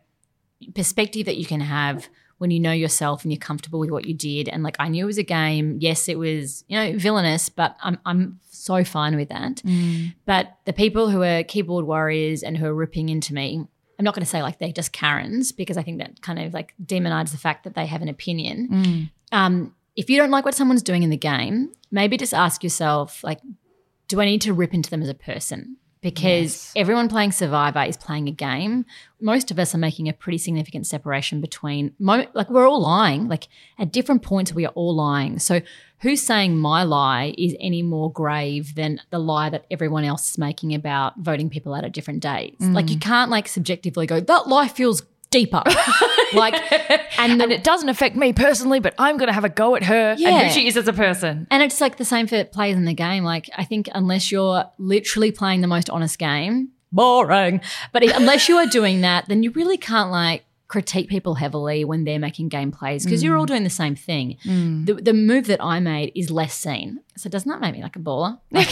perspective that you can have when you know yourself and you're comfortable with what you did. And like I knew it was a game. Yes, it was you know villainous, but I'm I'm so fine with that. Mm. But the people who are keyboard warriors and who are ripping into me. I'm not going to say like they're just Karens because I think that kind of like demonizes the fact that they have an opinion Mm. um, if you don't like what someone's doing in the game, maybe just ask yourself, like, do I need to rip into them as a person? Because Yes. everyone playing Survivor is playing a game. Most of us are making a pretty significant separation between, mo- like, we're all lying. Like, at different points, we are all lying. So, who's saying my lie is any more grave than the lie that everyone else is making about voting people out at different days? Like, you mm. can't, like, subjectively go, that lie feels deeper. like, and the, And it doesn't affect me personally, but I'm going to have a go at her and Yeah. who she is as a person. And it's like the same for players in the game. Like, I think unless you're literally playing the most honest game, boring. But if- unless you are doing that, then you really can't like critique people heavily when they're making game plays because you're all mm. doing the same thing. Mm. The, the move that I made is less seen. So doesn't that make me like a baller? Like,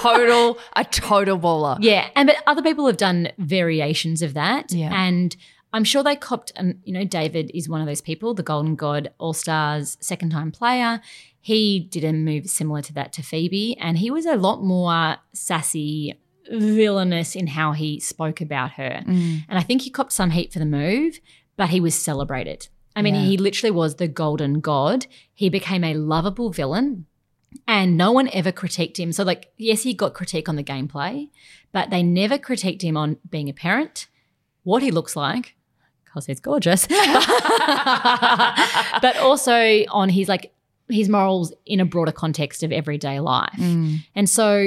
total, a total baller. yeah. And but other people have done variations of that. Yeah. And I'm sure they copped, and you know, David is one of those people, the Golden God All Stars second time player. He did a move similar to that to Phoebe, and he was a lot more sassy, villainous in how he spoke about her. Mm. And I think he copped some heat for the move, but he was celebrated. I mean, Yeah. he literally was the golden god. He became a lovable villain, and no one ever critiqued him. So, like, yes, he got critique on the gameplay, but they never critiqued him on being a parent, what he looks like, because he's gorgeous, but also on his like his morals in a broader context of everyday life. Mm. And so,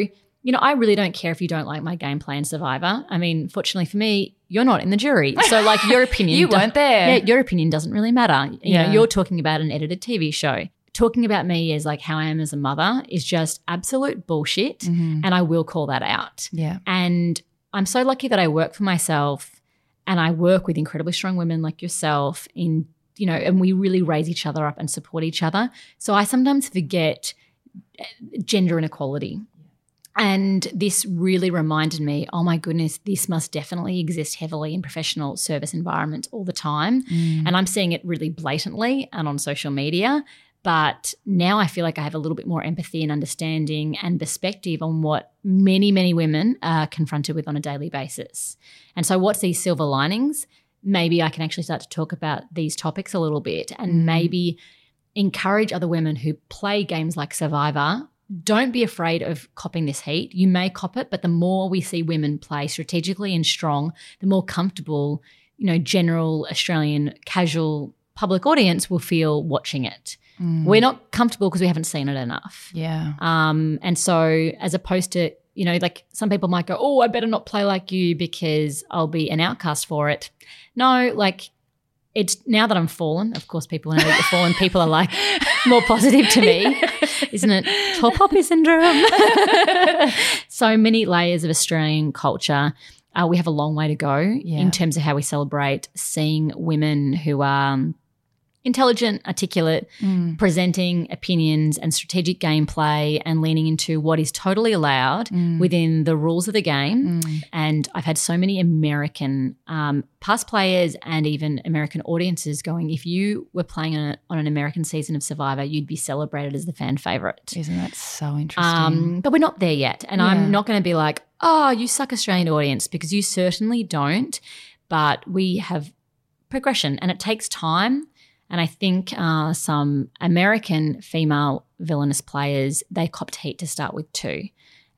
you know, I really don't care if you don't like my gameplay in Survivor. I mean, fortunately for me, you're not in the jury. So, like, your opinion. You weren't there. Yeah, your opinion doesn't really matter. You Yeah. know, you're talking about an edited TV show. Talking about me as like how I am as a mother is just absolute bullshit. Mhm. And I will call that out. Yeah. And I'm so lucky that I work for myself and I work with incredibly strong women like yourself in, you know, and we really raise each other up and support each other. So I sometimes forget uh, gender inequality. And this really reminded me, oh my goodness, this must definitely exist heavily in professional service environments all the time. Mm. And I'm seeing it really blatantly and on social media. But now I feel like I have a little bit more empathy and understanding and perspective on what many, many women are confronted with on a daily basis. And so, what's these silver linings? Maybe I can actually start to talk about these topics a little bit and Mm. maybe encourage other women who play games like Survivor. Don't be afraid of copping this heat. You may cop it, but the more we see women play strategically and strong, the more comfortable, you know, general Australian casual public audience will feel watching it. Mm. We're not comfortable because we haven't seen it enough. Yeah. Um, and so, as opposed to, you know, like some people might go, oh, I better not play like you because I'll be an outcast for it. No, like it's now that I'm fallen, of course, people know that you're fallen, people are like more positive to me, isn't it? Tall poppy syndrome. so many layers of Australian culture. Uh, we have a long way to go Yeah. in terms of how we celebrate seeing women who are um, intelligent, articulate, Mm. presenting opinions and strategic gameplay and leaning into what is totally allowed Mm. within the rules of the game. Mm. And I've had so many American um, past players and even American audiences going, if you were playing on, a, on an American season of Survivor, you'd be celebrated as the fan favorite. Isn't that so interesting? Um, but we're not there yet. And Yeah. I'm not going to be like, oh, you suck Australian audience, because you certainly don't. But we have progression and it takes time. And I think uh, some American female villainous players, they copped heat to start with too.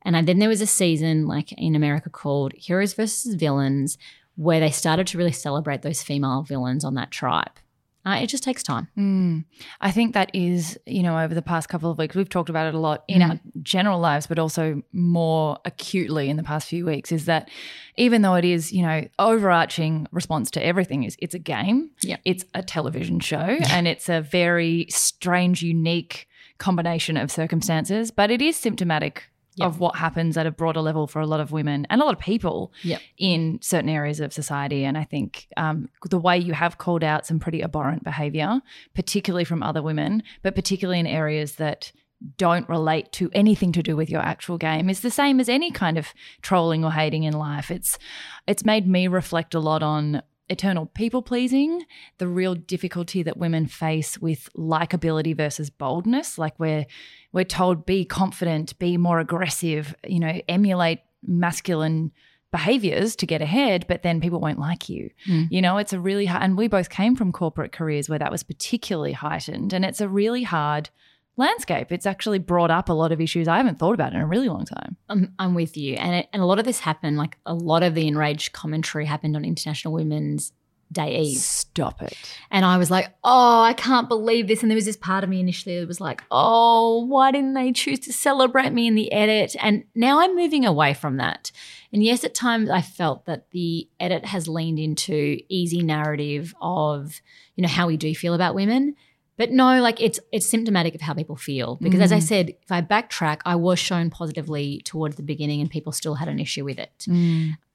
And then there was a season like in America called Heroes versus Villains, where they started to really celebrate those female villains on that tribe. Uh, it just takes time. Mm. I think that is, you know, over the past couple of weeks, we've talked about it a lot in Mm. our general lives, but also more acutely in the past few weeks. Is that even though it is, you know, overarching response to everything is it's a game, Yep. it's a television show, and it's a very strange, unique combination of circumstances, but it is symptomatic Yep. of what happens at a broader level for a lot of women and a lot of people Yep. in certain areas of society. And I think um, the way you have called out some pretty abhorrent behavior, particularly from other women, but particularly in areas that don't relate to anything to do with your actual game is the same as any kind of trolling or hating in life. It's it's made me reflect a lot on eternal people pleasing, the real difficulty that women face with likability versus boldness. Like we're we're told be confident, be more aggressive, you know, emulate masculine behaviors to get ahead, but then people won't like you. Mm. You know, it's a really hard, and we both came from corporate careers where that was particularly heightened, and it's a really hard landscape. It's actually brought up a lot of issues I haven't thought about in a really long time. I'm, I'm with you. And, it, and a lot of this happened, like a lot of the enraged commentary happened on International Women's Day Eve. Stop it. And I was like, oh, I can't believe this. And there was this part of me initially that was like, oh, why didn't they choose to celebrate me in the edit? And now I'm moving away from that. And yes, at times I felt that the edit has leaned into easy narrative of, you know, how we do feel about women. But no, like it's it's symptomatic of how people feel. Because as I Mm. said, if I backtrack, I was shown positively towards the beginning and people still had an issue with it.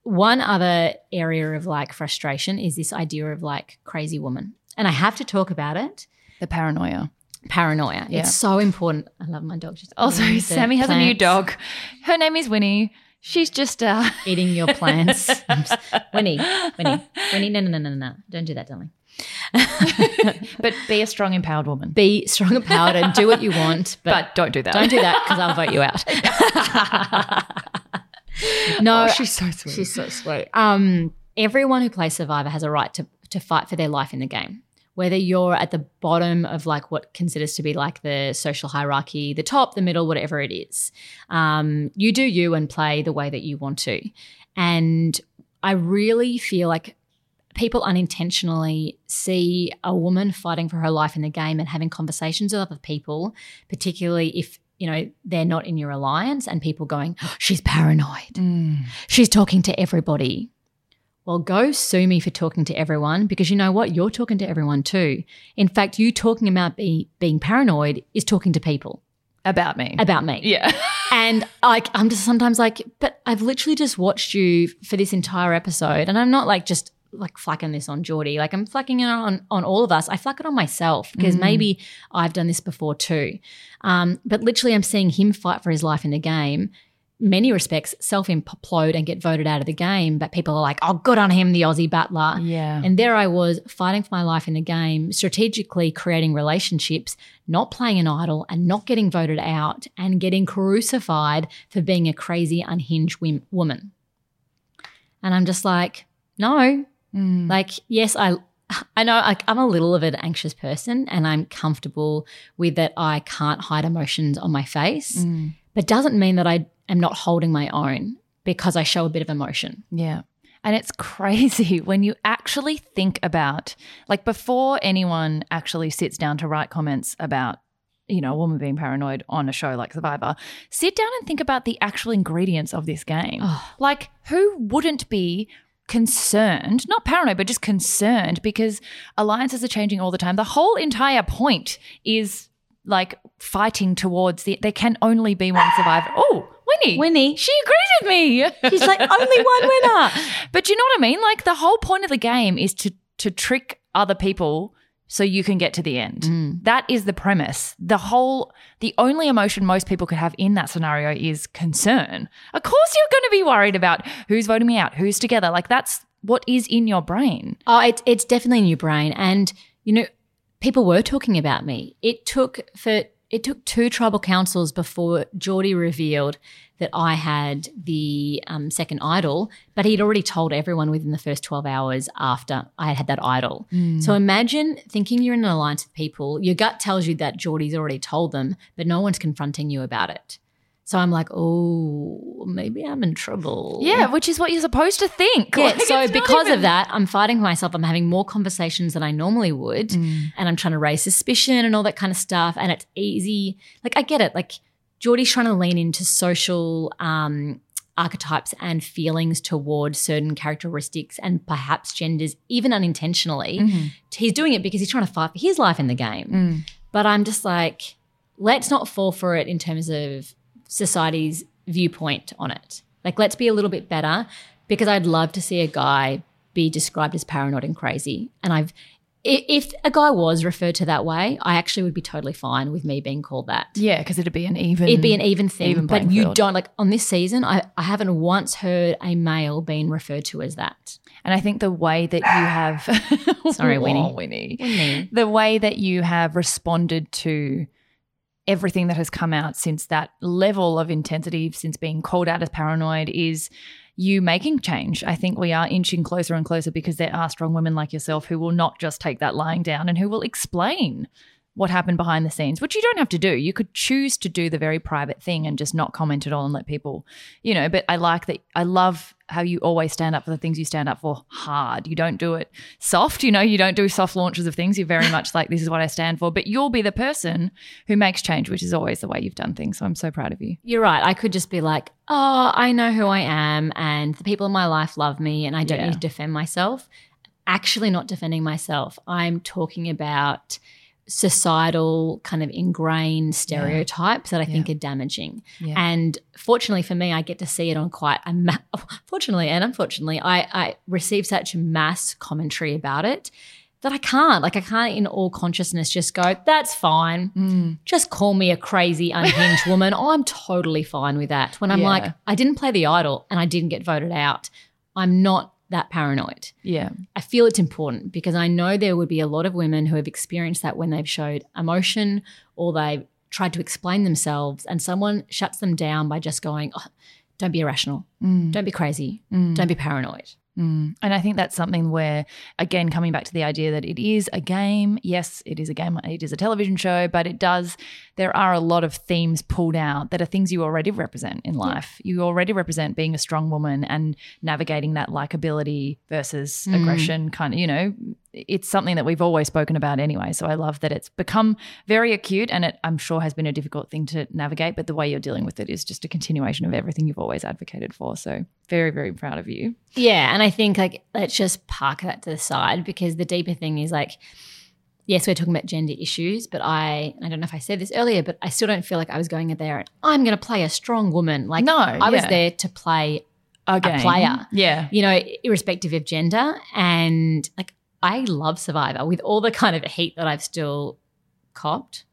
One other area of like frustration is this idea of like crazy woman. And I have to talk about it. The paranoia. Paranoia. Yeah. It's so important. I love my dog. She's Also, Sammy has a new dog. Her name is Winnie. She's just uh Eating your plants. Winnie, Winnie, Winnie, no, no, no, no, no. Don't do that, darling. but be a strong empowered woman. Be strong empowered, and do what you want, but, But don't do that. don't do that because I'll vote you out. no, Oh, she's so sweet. She's so sweet. Um, everyone who plays Survivor has a right to to fight for their life in the game. Whether you're at the bottom of like what considers to be like the social hierarchy, the top, the middle, whatever it is, um, you do you and play the way that you want to. And I really feel like people unintentionally see a woman fighting for her life in the game and having conversations with other people, particularly if you know they're not in your alliance, and people going, "Oh, "She's paranoid." Mm. She's talking to everybody. Well, go sue me for talking to everyone because you know what? You're talking to everyone too. In fact, you talking about be, being paranoid is talking to people About me. about me. yeah. And like, I'm just sometimes like, but I've literally just watched you for this entire episode, and I'm not like just like flacking this on Geordie. Like I'm flacking it on on all of us. I flack it on myself because Mm. maybe I've done this before too. Um, but literally, I'm seeing him fight for his life in the game. Many respects, self implode and get voted out of the game. But people are like, "Oh, good on him, the Aussie battler." Yeah. And there I was fighting for my life in the game, strategically creating relationships, not playing an idol and not getting voted out and getting crucified for being a crazy, unhinged woman. And I'm just like, no, Mm. like, yes, I. I know like I'm a little of an anxious person and I'm comfortable with that I can't hide emotions on my face, Mm. but doesn't mean that I am not holding my own because I show a bit of emotion. Yeah. And it's crazy when you actually think about, like, before anyone actually sits down to write comments about, you know, a woman being paranoid on a show like Survivor, sit down and think about the actual ingredients of this game. Oh. Like, who wouldn't be concerned, not paranoid, but just concerned because alliances are changing all the time? The whole entire point is like fighting towards the, there can only be one survivor. Oh, Winnie. Winnie, She agrees with me. she's like only one winner. But you know what I mean? Like the whole point of the game is to to trick other people so you can get to the end. Mm. That is the premise. The whole the only emotion most people could have in that scenario is concern. Of course you're going to be worried about who's voting me out, who's together. Like that's what is in your brain. Oh, it's it's definitely in your brain, and you know, people were talking about me. It took for it took two tribal councils before Geordie revealed that I had the um, second idol, but he'd already told everyone within the first twelve hours after I had had that idol. So imagine thinking you're in an alliance with people. Your gut tells you that Geordie's already told them, but no one's confronting you about it. So I'm like, oh, maybe I'm in trouble. Yeah, which is what you're supposed to think. Yeah, Like, so because even- of that, I'm fighting for myself. I'm having more conversations than I normally would. Mm. And I'm trying to raise suspicion and all that kind of stuff. And it's easy. Like, I get it. Like, Geordie's trying to lean into social um, archetypes and feelings towards certain characteristics and perhaps genders, even unintentionally. Mhm. He's doing it because he's trying to fight for his life in the game. Mm. But I'm just like, let's not fall for it in terms of society's viewpoint on it. Like, let's be a little bit better because I'd love to see a guy be described as paranoid and crazy. And I've, if a guy was referred to that way, I actually would be totally fine with me being called that. Yeah, because it'd be an even. It'd be an even thing. even but you field. don't, like on this season, I, I haven't once heard a male being referred to as that. And I think the way that you have. Sorry, Winnie. Winnie. Winnie. The way that you have responded to everything that has come out since that level of intensity, since being called out as paranoid, is you making change. I think we are inching closer and closer because there are strong women like yourself who will not just take that lying down and who will explain what happened behind the scenes, which you don't have to do. You could choose to do the very private thing and just not comment at all and let people, you know. But I like that. I love how you always stand up for the things you stand up for hard. You don't do it soft, you know, you don't do soft launches of things. You're very much like, this is what I stand for. But you'll be the person who makes change, which is always the way you've done things. So I'm so proud of you. You're right. I could just be like, oh, I know who I am, and the people in my life love me, and I don't Yeah. need to defend myself. Actually, not defending myself. I'm talking about societal kind of ingrained stereotypes that I think are damaging. Yeah. And fortunately for me, I get to see it on quite a ma- fortunately and unfortunately, I, I receive such mass commentary about it that I can't. Like I can't in all consciousness just go, that's fine. Mm. Just call me a crazy, unhinged woman. I'm totally fine with that. When I'm Yeah. like, I didn't play the idol and I didn't get voted out. I'm not that paranoid. Yeah. I feel it's important because I know there would be a lot of women who have experienced that when they've showed emotion or they've tried to explain themselves and someone shuts them down by just going, oh, don't be irrational, Mm. don't be crazy, Mm. don't be paranoid. Mm. And I think that's something where, again, coming back to the idea that it is a game. Yes, it is a game. It is a television show, but it does. There are a lot of themes pulled out that are things you already represent in life. You already represent being a strong woman and navigating that likability versus Mm. aggression. Kind of, you know, it's something that we've always spoken about anyway. So I love that it's become very acute, and it I'm sure has been a difficult thing to navigate. But the way you're dealing with it is just a continuation of everything you've always advocated for. So very, very proud of you. Yeah. And I think like, let's just park that to the side because the deeper thing is like, yes, we're talking about gender issues, but I, I don't know if I said this earlier, but I still don't feel like I was going in there and I'm going to play a strong woman. Like, No, I was there to play a, player. Yeah. you know, irrespective of gender. And like, I love Survivor with all the kind of heat that I've still copped.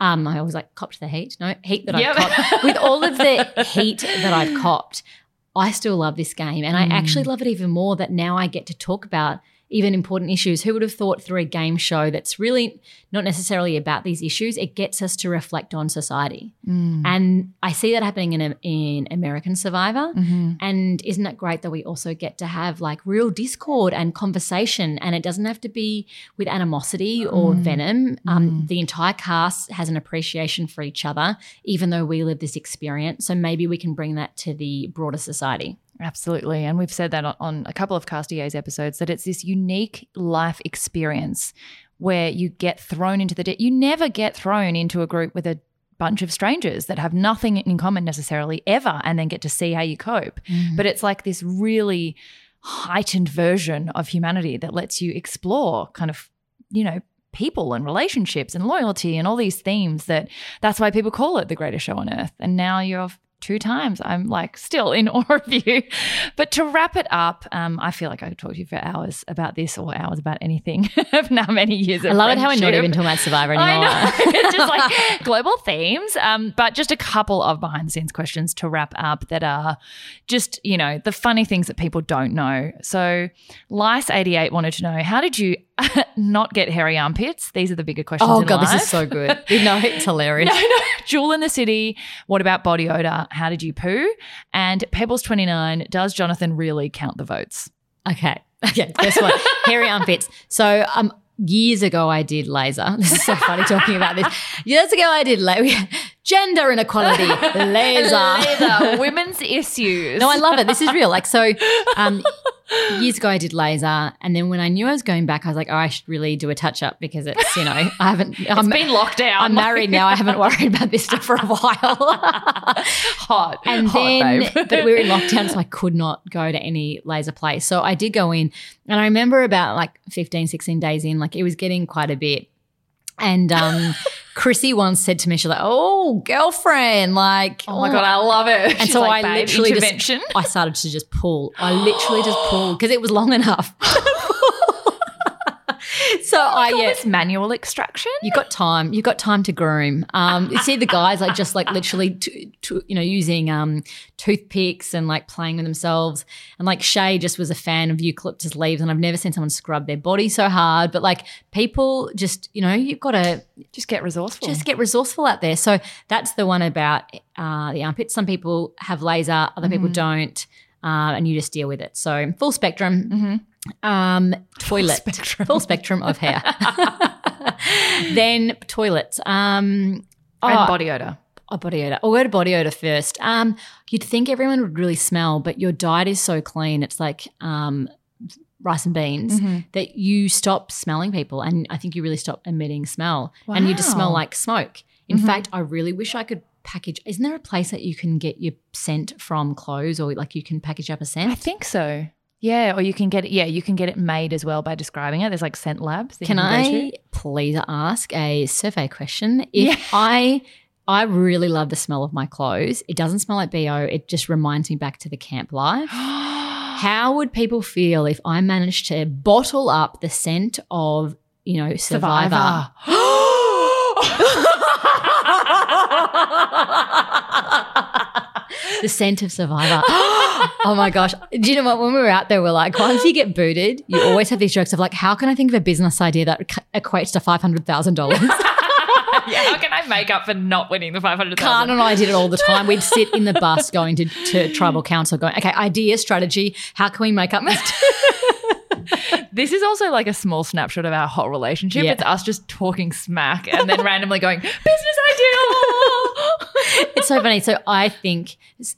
Um, I always like copped the heat. No, heat that Yep. I've copped. with all of the heat that I've copped, I still love this game. And I Mm. actually love it even more that now I get to talk about even important issues. Who would have thought through a game show that's really not necessarily about these issues? It gets us to reflect on society. Mm. And I see that happening in, in American Survivor. Mhm. And isn't it great that we also get to have like real discord and conversation? And it doesn't have to be with animosity or Mm. venom. Um, Mm. The entire cast has an appreciation for each other, even though we live this experience. So maybe we can bring that to the broader society. Absolutely. And we've said that on, on a couple of Casta-Yays episodes that it's this unique life experience where you get thrown into the de- you never get thrown into a group with a bunch of strangers that have nothing in common necessarily ever and then get to see how you cope. Mm-hmm. But it's like this really heightened version of humanity that lets you explore kind of, you know, people and relationships and loyalty and all these themes that that's why people call it the greatest show on earth. And now you're two times. I'm like still in awe of you. But to wrap it up, um, I feel like I could talk to you for hours about this or hours about anything of now many years of I love it how we're not even talking about Survivor anymore. It's just like global themes. Um, but just a couple of behind the scenes questions to wrap up that are just, you know, the funny things that people don't know. So Lice88 wanted to know, how did you not get hairy armpits? These are the bigger questions. Oh god, this is so good. no, it's hilarious. No, no. Jewel in the City. What about body odor? How did you poo? And Pebbles29. Does Jonathan really count the votes? Okay. Okay. First one, hairy armpits. So um years ago I did laser. This is so funny talking about this. Years ago I did la- gender inequality laser. Laser. Women's issues. No, I love it. This is real. Like so um years ago I did laser and then when I knew I was going back I was like, "Oh, I should really do a touch up because it's, you know, I haven't It's I'm, been locked down. I'm married now. I haven't worried about this stuff for a while." Hot. And Hot, then, babe. but we were in lockdown, so I could not go to any laser place. So I did go in, and I remember about like 15, 16 days in, like it was getting quite a bit. And um, Chrissy once said to me, she's like, "Oh, girlfriend, like, Oh my god, I love it. And She's so like, I "Babe, literally just. I started to just pull. I literally just pulled because it was long enough. so I yeah, manual extraction. you got time. You got time to groom. Um, you see the guys like just like literally, t- t- you know, using um, toothpicks and like playing with themselves. And like Shay just was a fan of eucalyptus leaves, and I've never seen someone scrub their body so hard. But like people, just you know, you've got to Just get resourceful. just get resourceful out there. So that's the one about uh, the armpits. Some people have laser, other people Mhm. don't. Uh, and you just deal with it. So full spectrum, Mhm. Um, toilet, spectrum. full spectrum of hair. then toilets. Um, and oh, body odor. oh, body odor. I'll go to body odor first. Um, you'd think everyone would really smell, but your diet is so clean. It's like um, rice and beans Mhm. that you stop smelling people, and I think you really stop emitting smell, and you just smell like smoke. In Mhm. fact, I really wish I could package. Isn't there a place that you can get your scent from clothes, or like you can package up a scent? I think so. Yeah, or you can get it. Yeah, you can get it made as well by describing it. There's like scent labs. Can go I please ask a survey question? If Yeah. I I really love the smell of my clothes. It doesn't smell like BO. It just reminds me back to the camp life. How would people feel if I managed to bottle up the scent of, you know, Survivor? the scent of Survivor. oh my gosh. Do you know what? When we were out there, we're like, once you get booted, you always have these jokes of like, how can I think of a business idea that equates to $500,000? yeah, how can I make up for not winning the 500,000? Khanh and I did it all the time. We'd sit in the bus going to, to tribal council going, okay, idea, strategy. How can we make up this? This is also like a small snapshot of our whole relationship. Yeah. It's us just talking smack and then randomly going, business idea. It's so funny. So I think,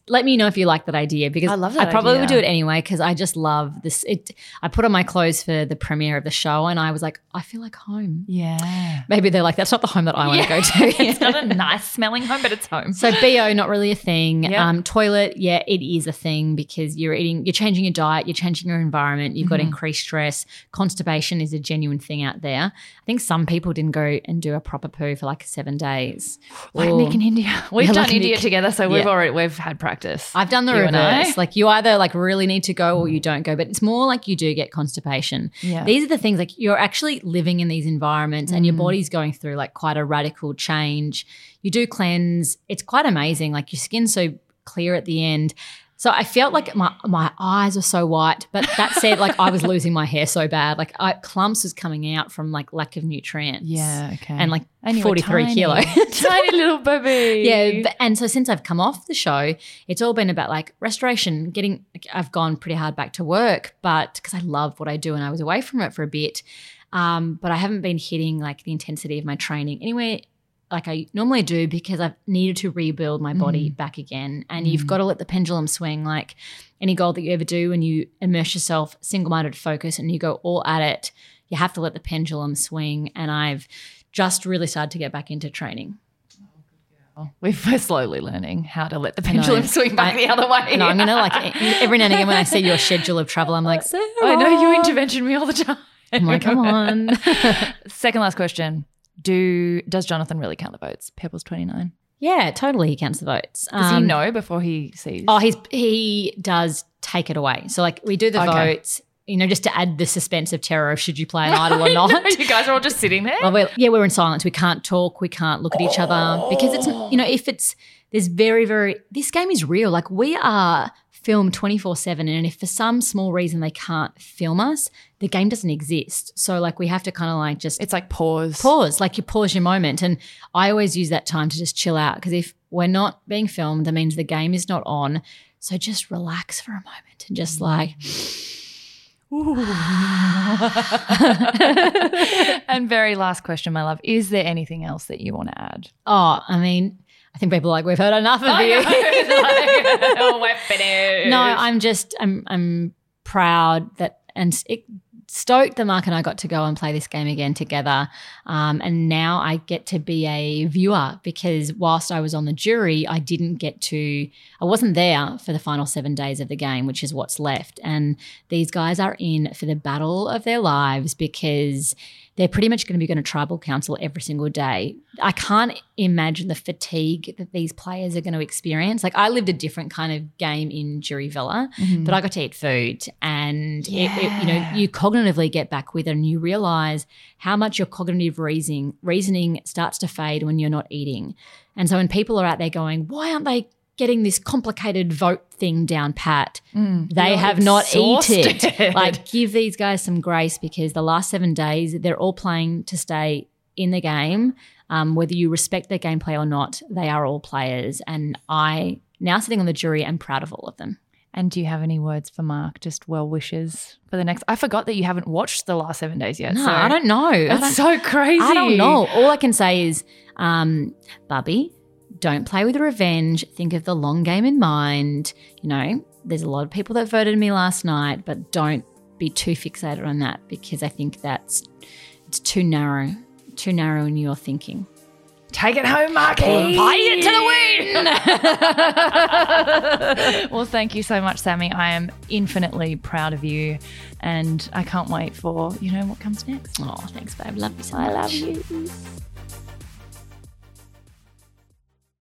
let me know if you like that idea because I love that I probably idea. would do it anyway because I just love this. It. I put on my clothes for the premiere of the show and I was like, I feel like home. yeah. Maybe they're like, that's not the home that I want to go to. it's not a nice smelling home, but it's home. So BO not really a thing. Yeah. Um, toilet, yeah, it is a thing because you're eating, you're changing your diet, you're changing your environment, you've got Mhm. increased stress. Constipation is a genuine thing out there. I think some people didn't go and do a proper poo for like seven days. like Nick and India. We've done India together, so we've Yeah. already we've had practice. I've done the You reverse. Like you either like really need to go or you don't go, but it's more like you do get constipation. yeah. These are the things like you're actually living in these environments and your Mm. body's going through like quite a radical change. You do cleanse. It's quite amazing. Like your skin's so clear at the end. So I felt like my my eyes were so white, but that said, like I was losing my hair so bad, like I, clumps was coming out from like lack of nutrients. yeah, okay. and like And 43 tiny. kilo. tiny little baby. Yeah, but, and so since I've come off the show, it's all been about like restoration, getting. I've gone pretty hard back to work, but because I love what I do and I was away from it for a bit, um, but I haven't been hitting like the intensity of my training anywhere like I normally do because I've needed to rebuild my body back again. And you've Mm. got to let the pendulum swing. Like any goal that you ever do, when you immerse yourself, single-minded focus, and you go all at it, you have to let the pendulum swing. And I've just really started to get back into training. We're slowly learning how to let the pendulum swing back I- the other way. No, I'm gonna like every now and again when I see your schedule of travel, I'm like, I know you intervention me all the time. I'm like, come on. Second last question. Do does Jonathan really count the votes? Pebbles 29. yeah, totally. He counts the votes. Does he Um, know before he sees? Oh, he's he does take it away. So like we do the Okay. votes, you know, just to add the suspense of terror of should you play an idol or not. you guys are all just sitting there. Well, we're, yeah, we're in silence. We can't talk. We can't look at each other because it's you know if it's there's very very this game is real. Like we are twenty four seven, and if for some small reason they can't film us, the game doesn't exist. So like we have to kind of like just It's like pause. pause, like you pause your moment. And I always use that time to just chill out because if we're not being filmed, that means the game is not on. So just relax for a moment and just like, and very last question, my love. Is there anything else that you want to add? oh, I mean, I think people are like, we've heard enough of you. oh, we're finished. no, I'm just, I'm, I'm proud that, and it stoked that Mark and I got to go and play this game again together. Um, and now I get to be a viewer because whilst I was on the jury, I didn't get to, I wasn't there for the final seven days of the game, which is what's left. And these guys are in for the battle of their lives because they're pretty much going to be going to tribal council every single day. I can't imagine the fatigue that these players are going to experience. Like I lived a different kind of game in Jury Villa, Mm-hmm. but I got to eat food, and it, it, you know you cognitively get back with it, and you realize how much your cognitive reasoning reasoning starts to fade when you're not eating. And so when people are out there going, why aren't they getting this complicated vote thing down pat? they You're have not eaten. Like give these guys some grace because the last seven days they're all playing to stay in the game. Um, whether you respect their gameplay or not, they are all players, and I now sitting on the jury am proud of all of them. And do you have any words for Mark? Just well wishes for the next. I forgot that you haven't watched the last seven days yet. No, so I don't know. I That's don't, so crazy. I don't know. All I can say is, um, Bubby, don't play with revenge. Think of the long game in mind. You know, there's a lot of people that voted me last night, but don't be too fixated on that because I think that's it's too narrow, too narrow in your thinking. Take it home, Marky. Fight it to the win. well, thank you so much, Sammy. I am infinitely proud of you, and I can't wait for you know what comes next. oh, thanks, babe. Love you so much. I love you.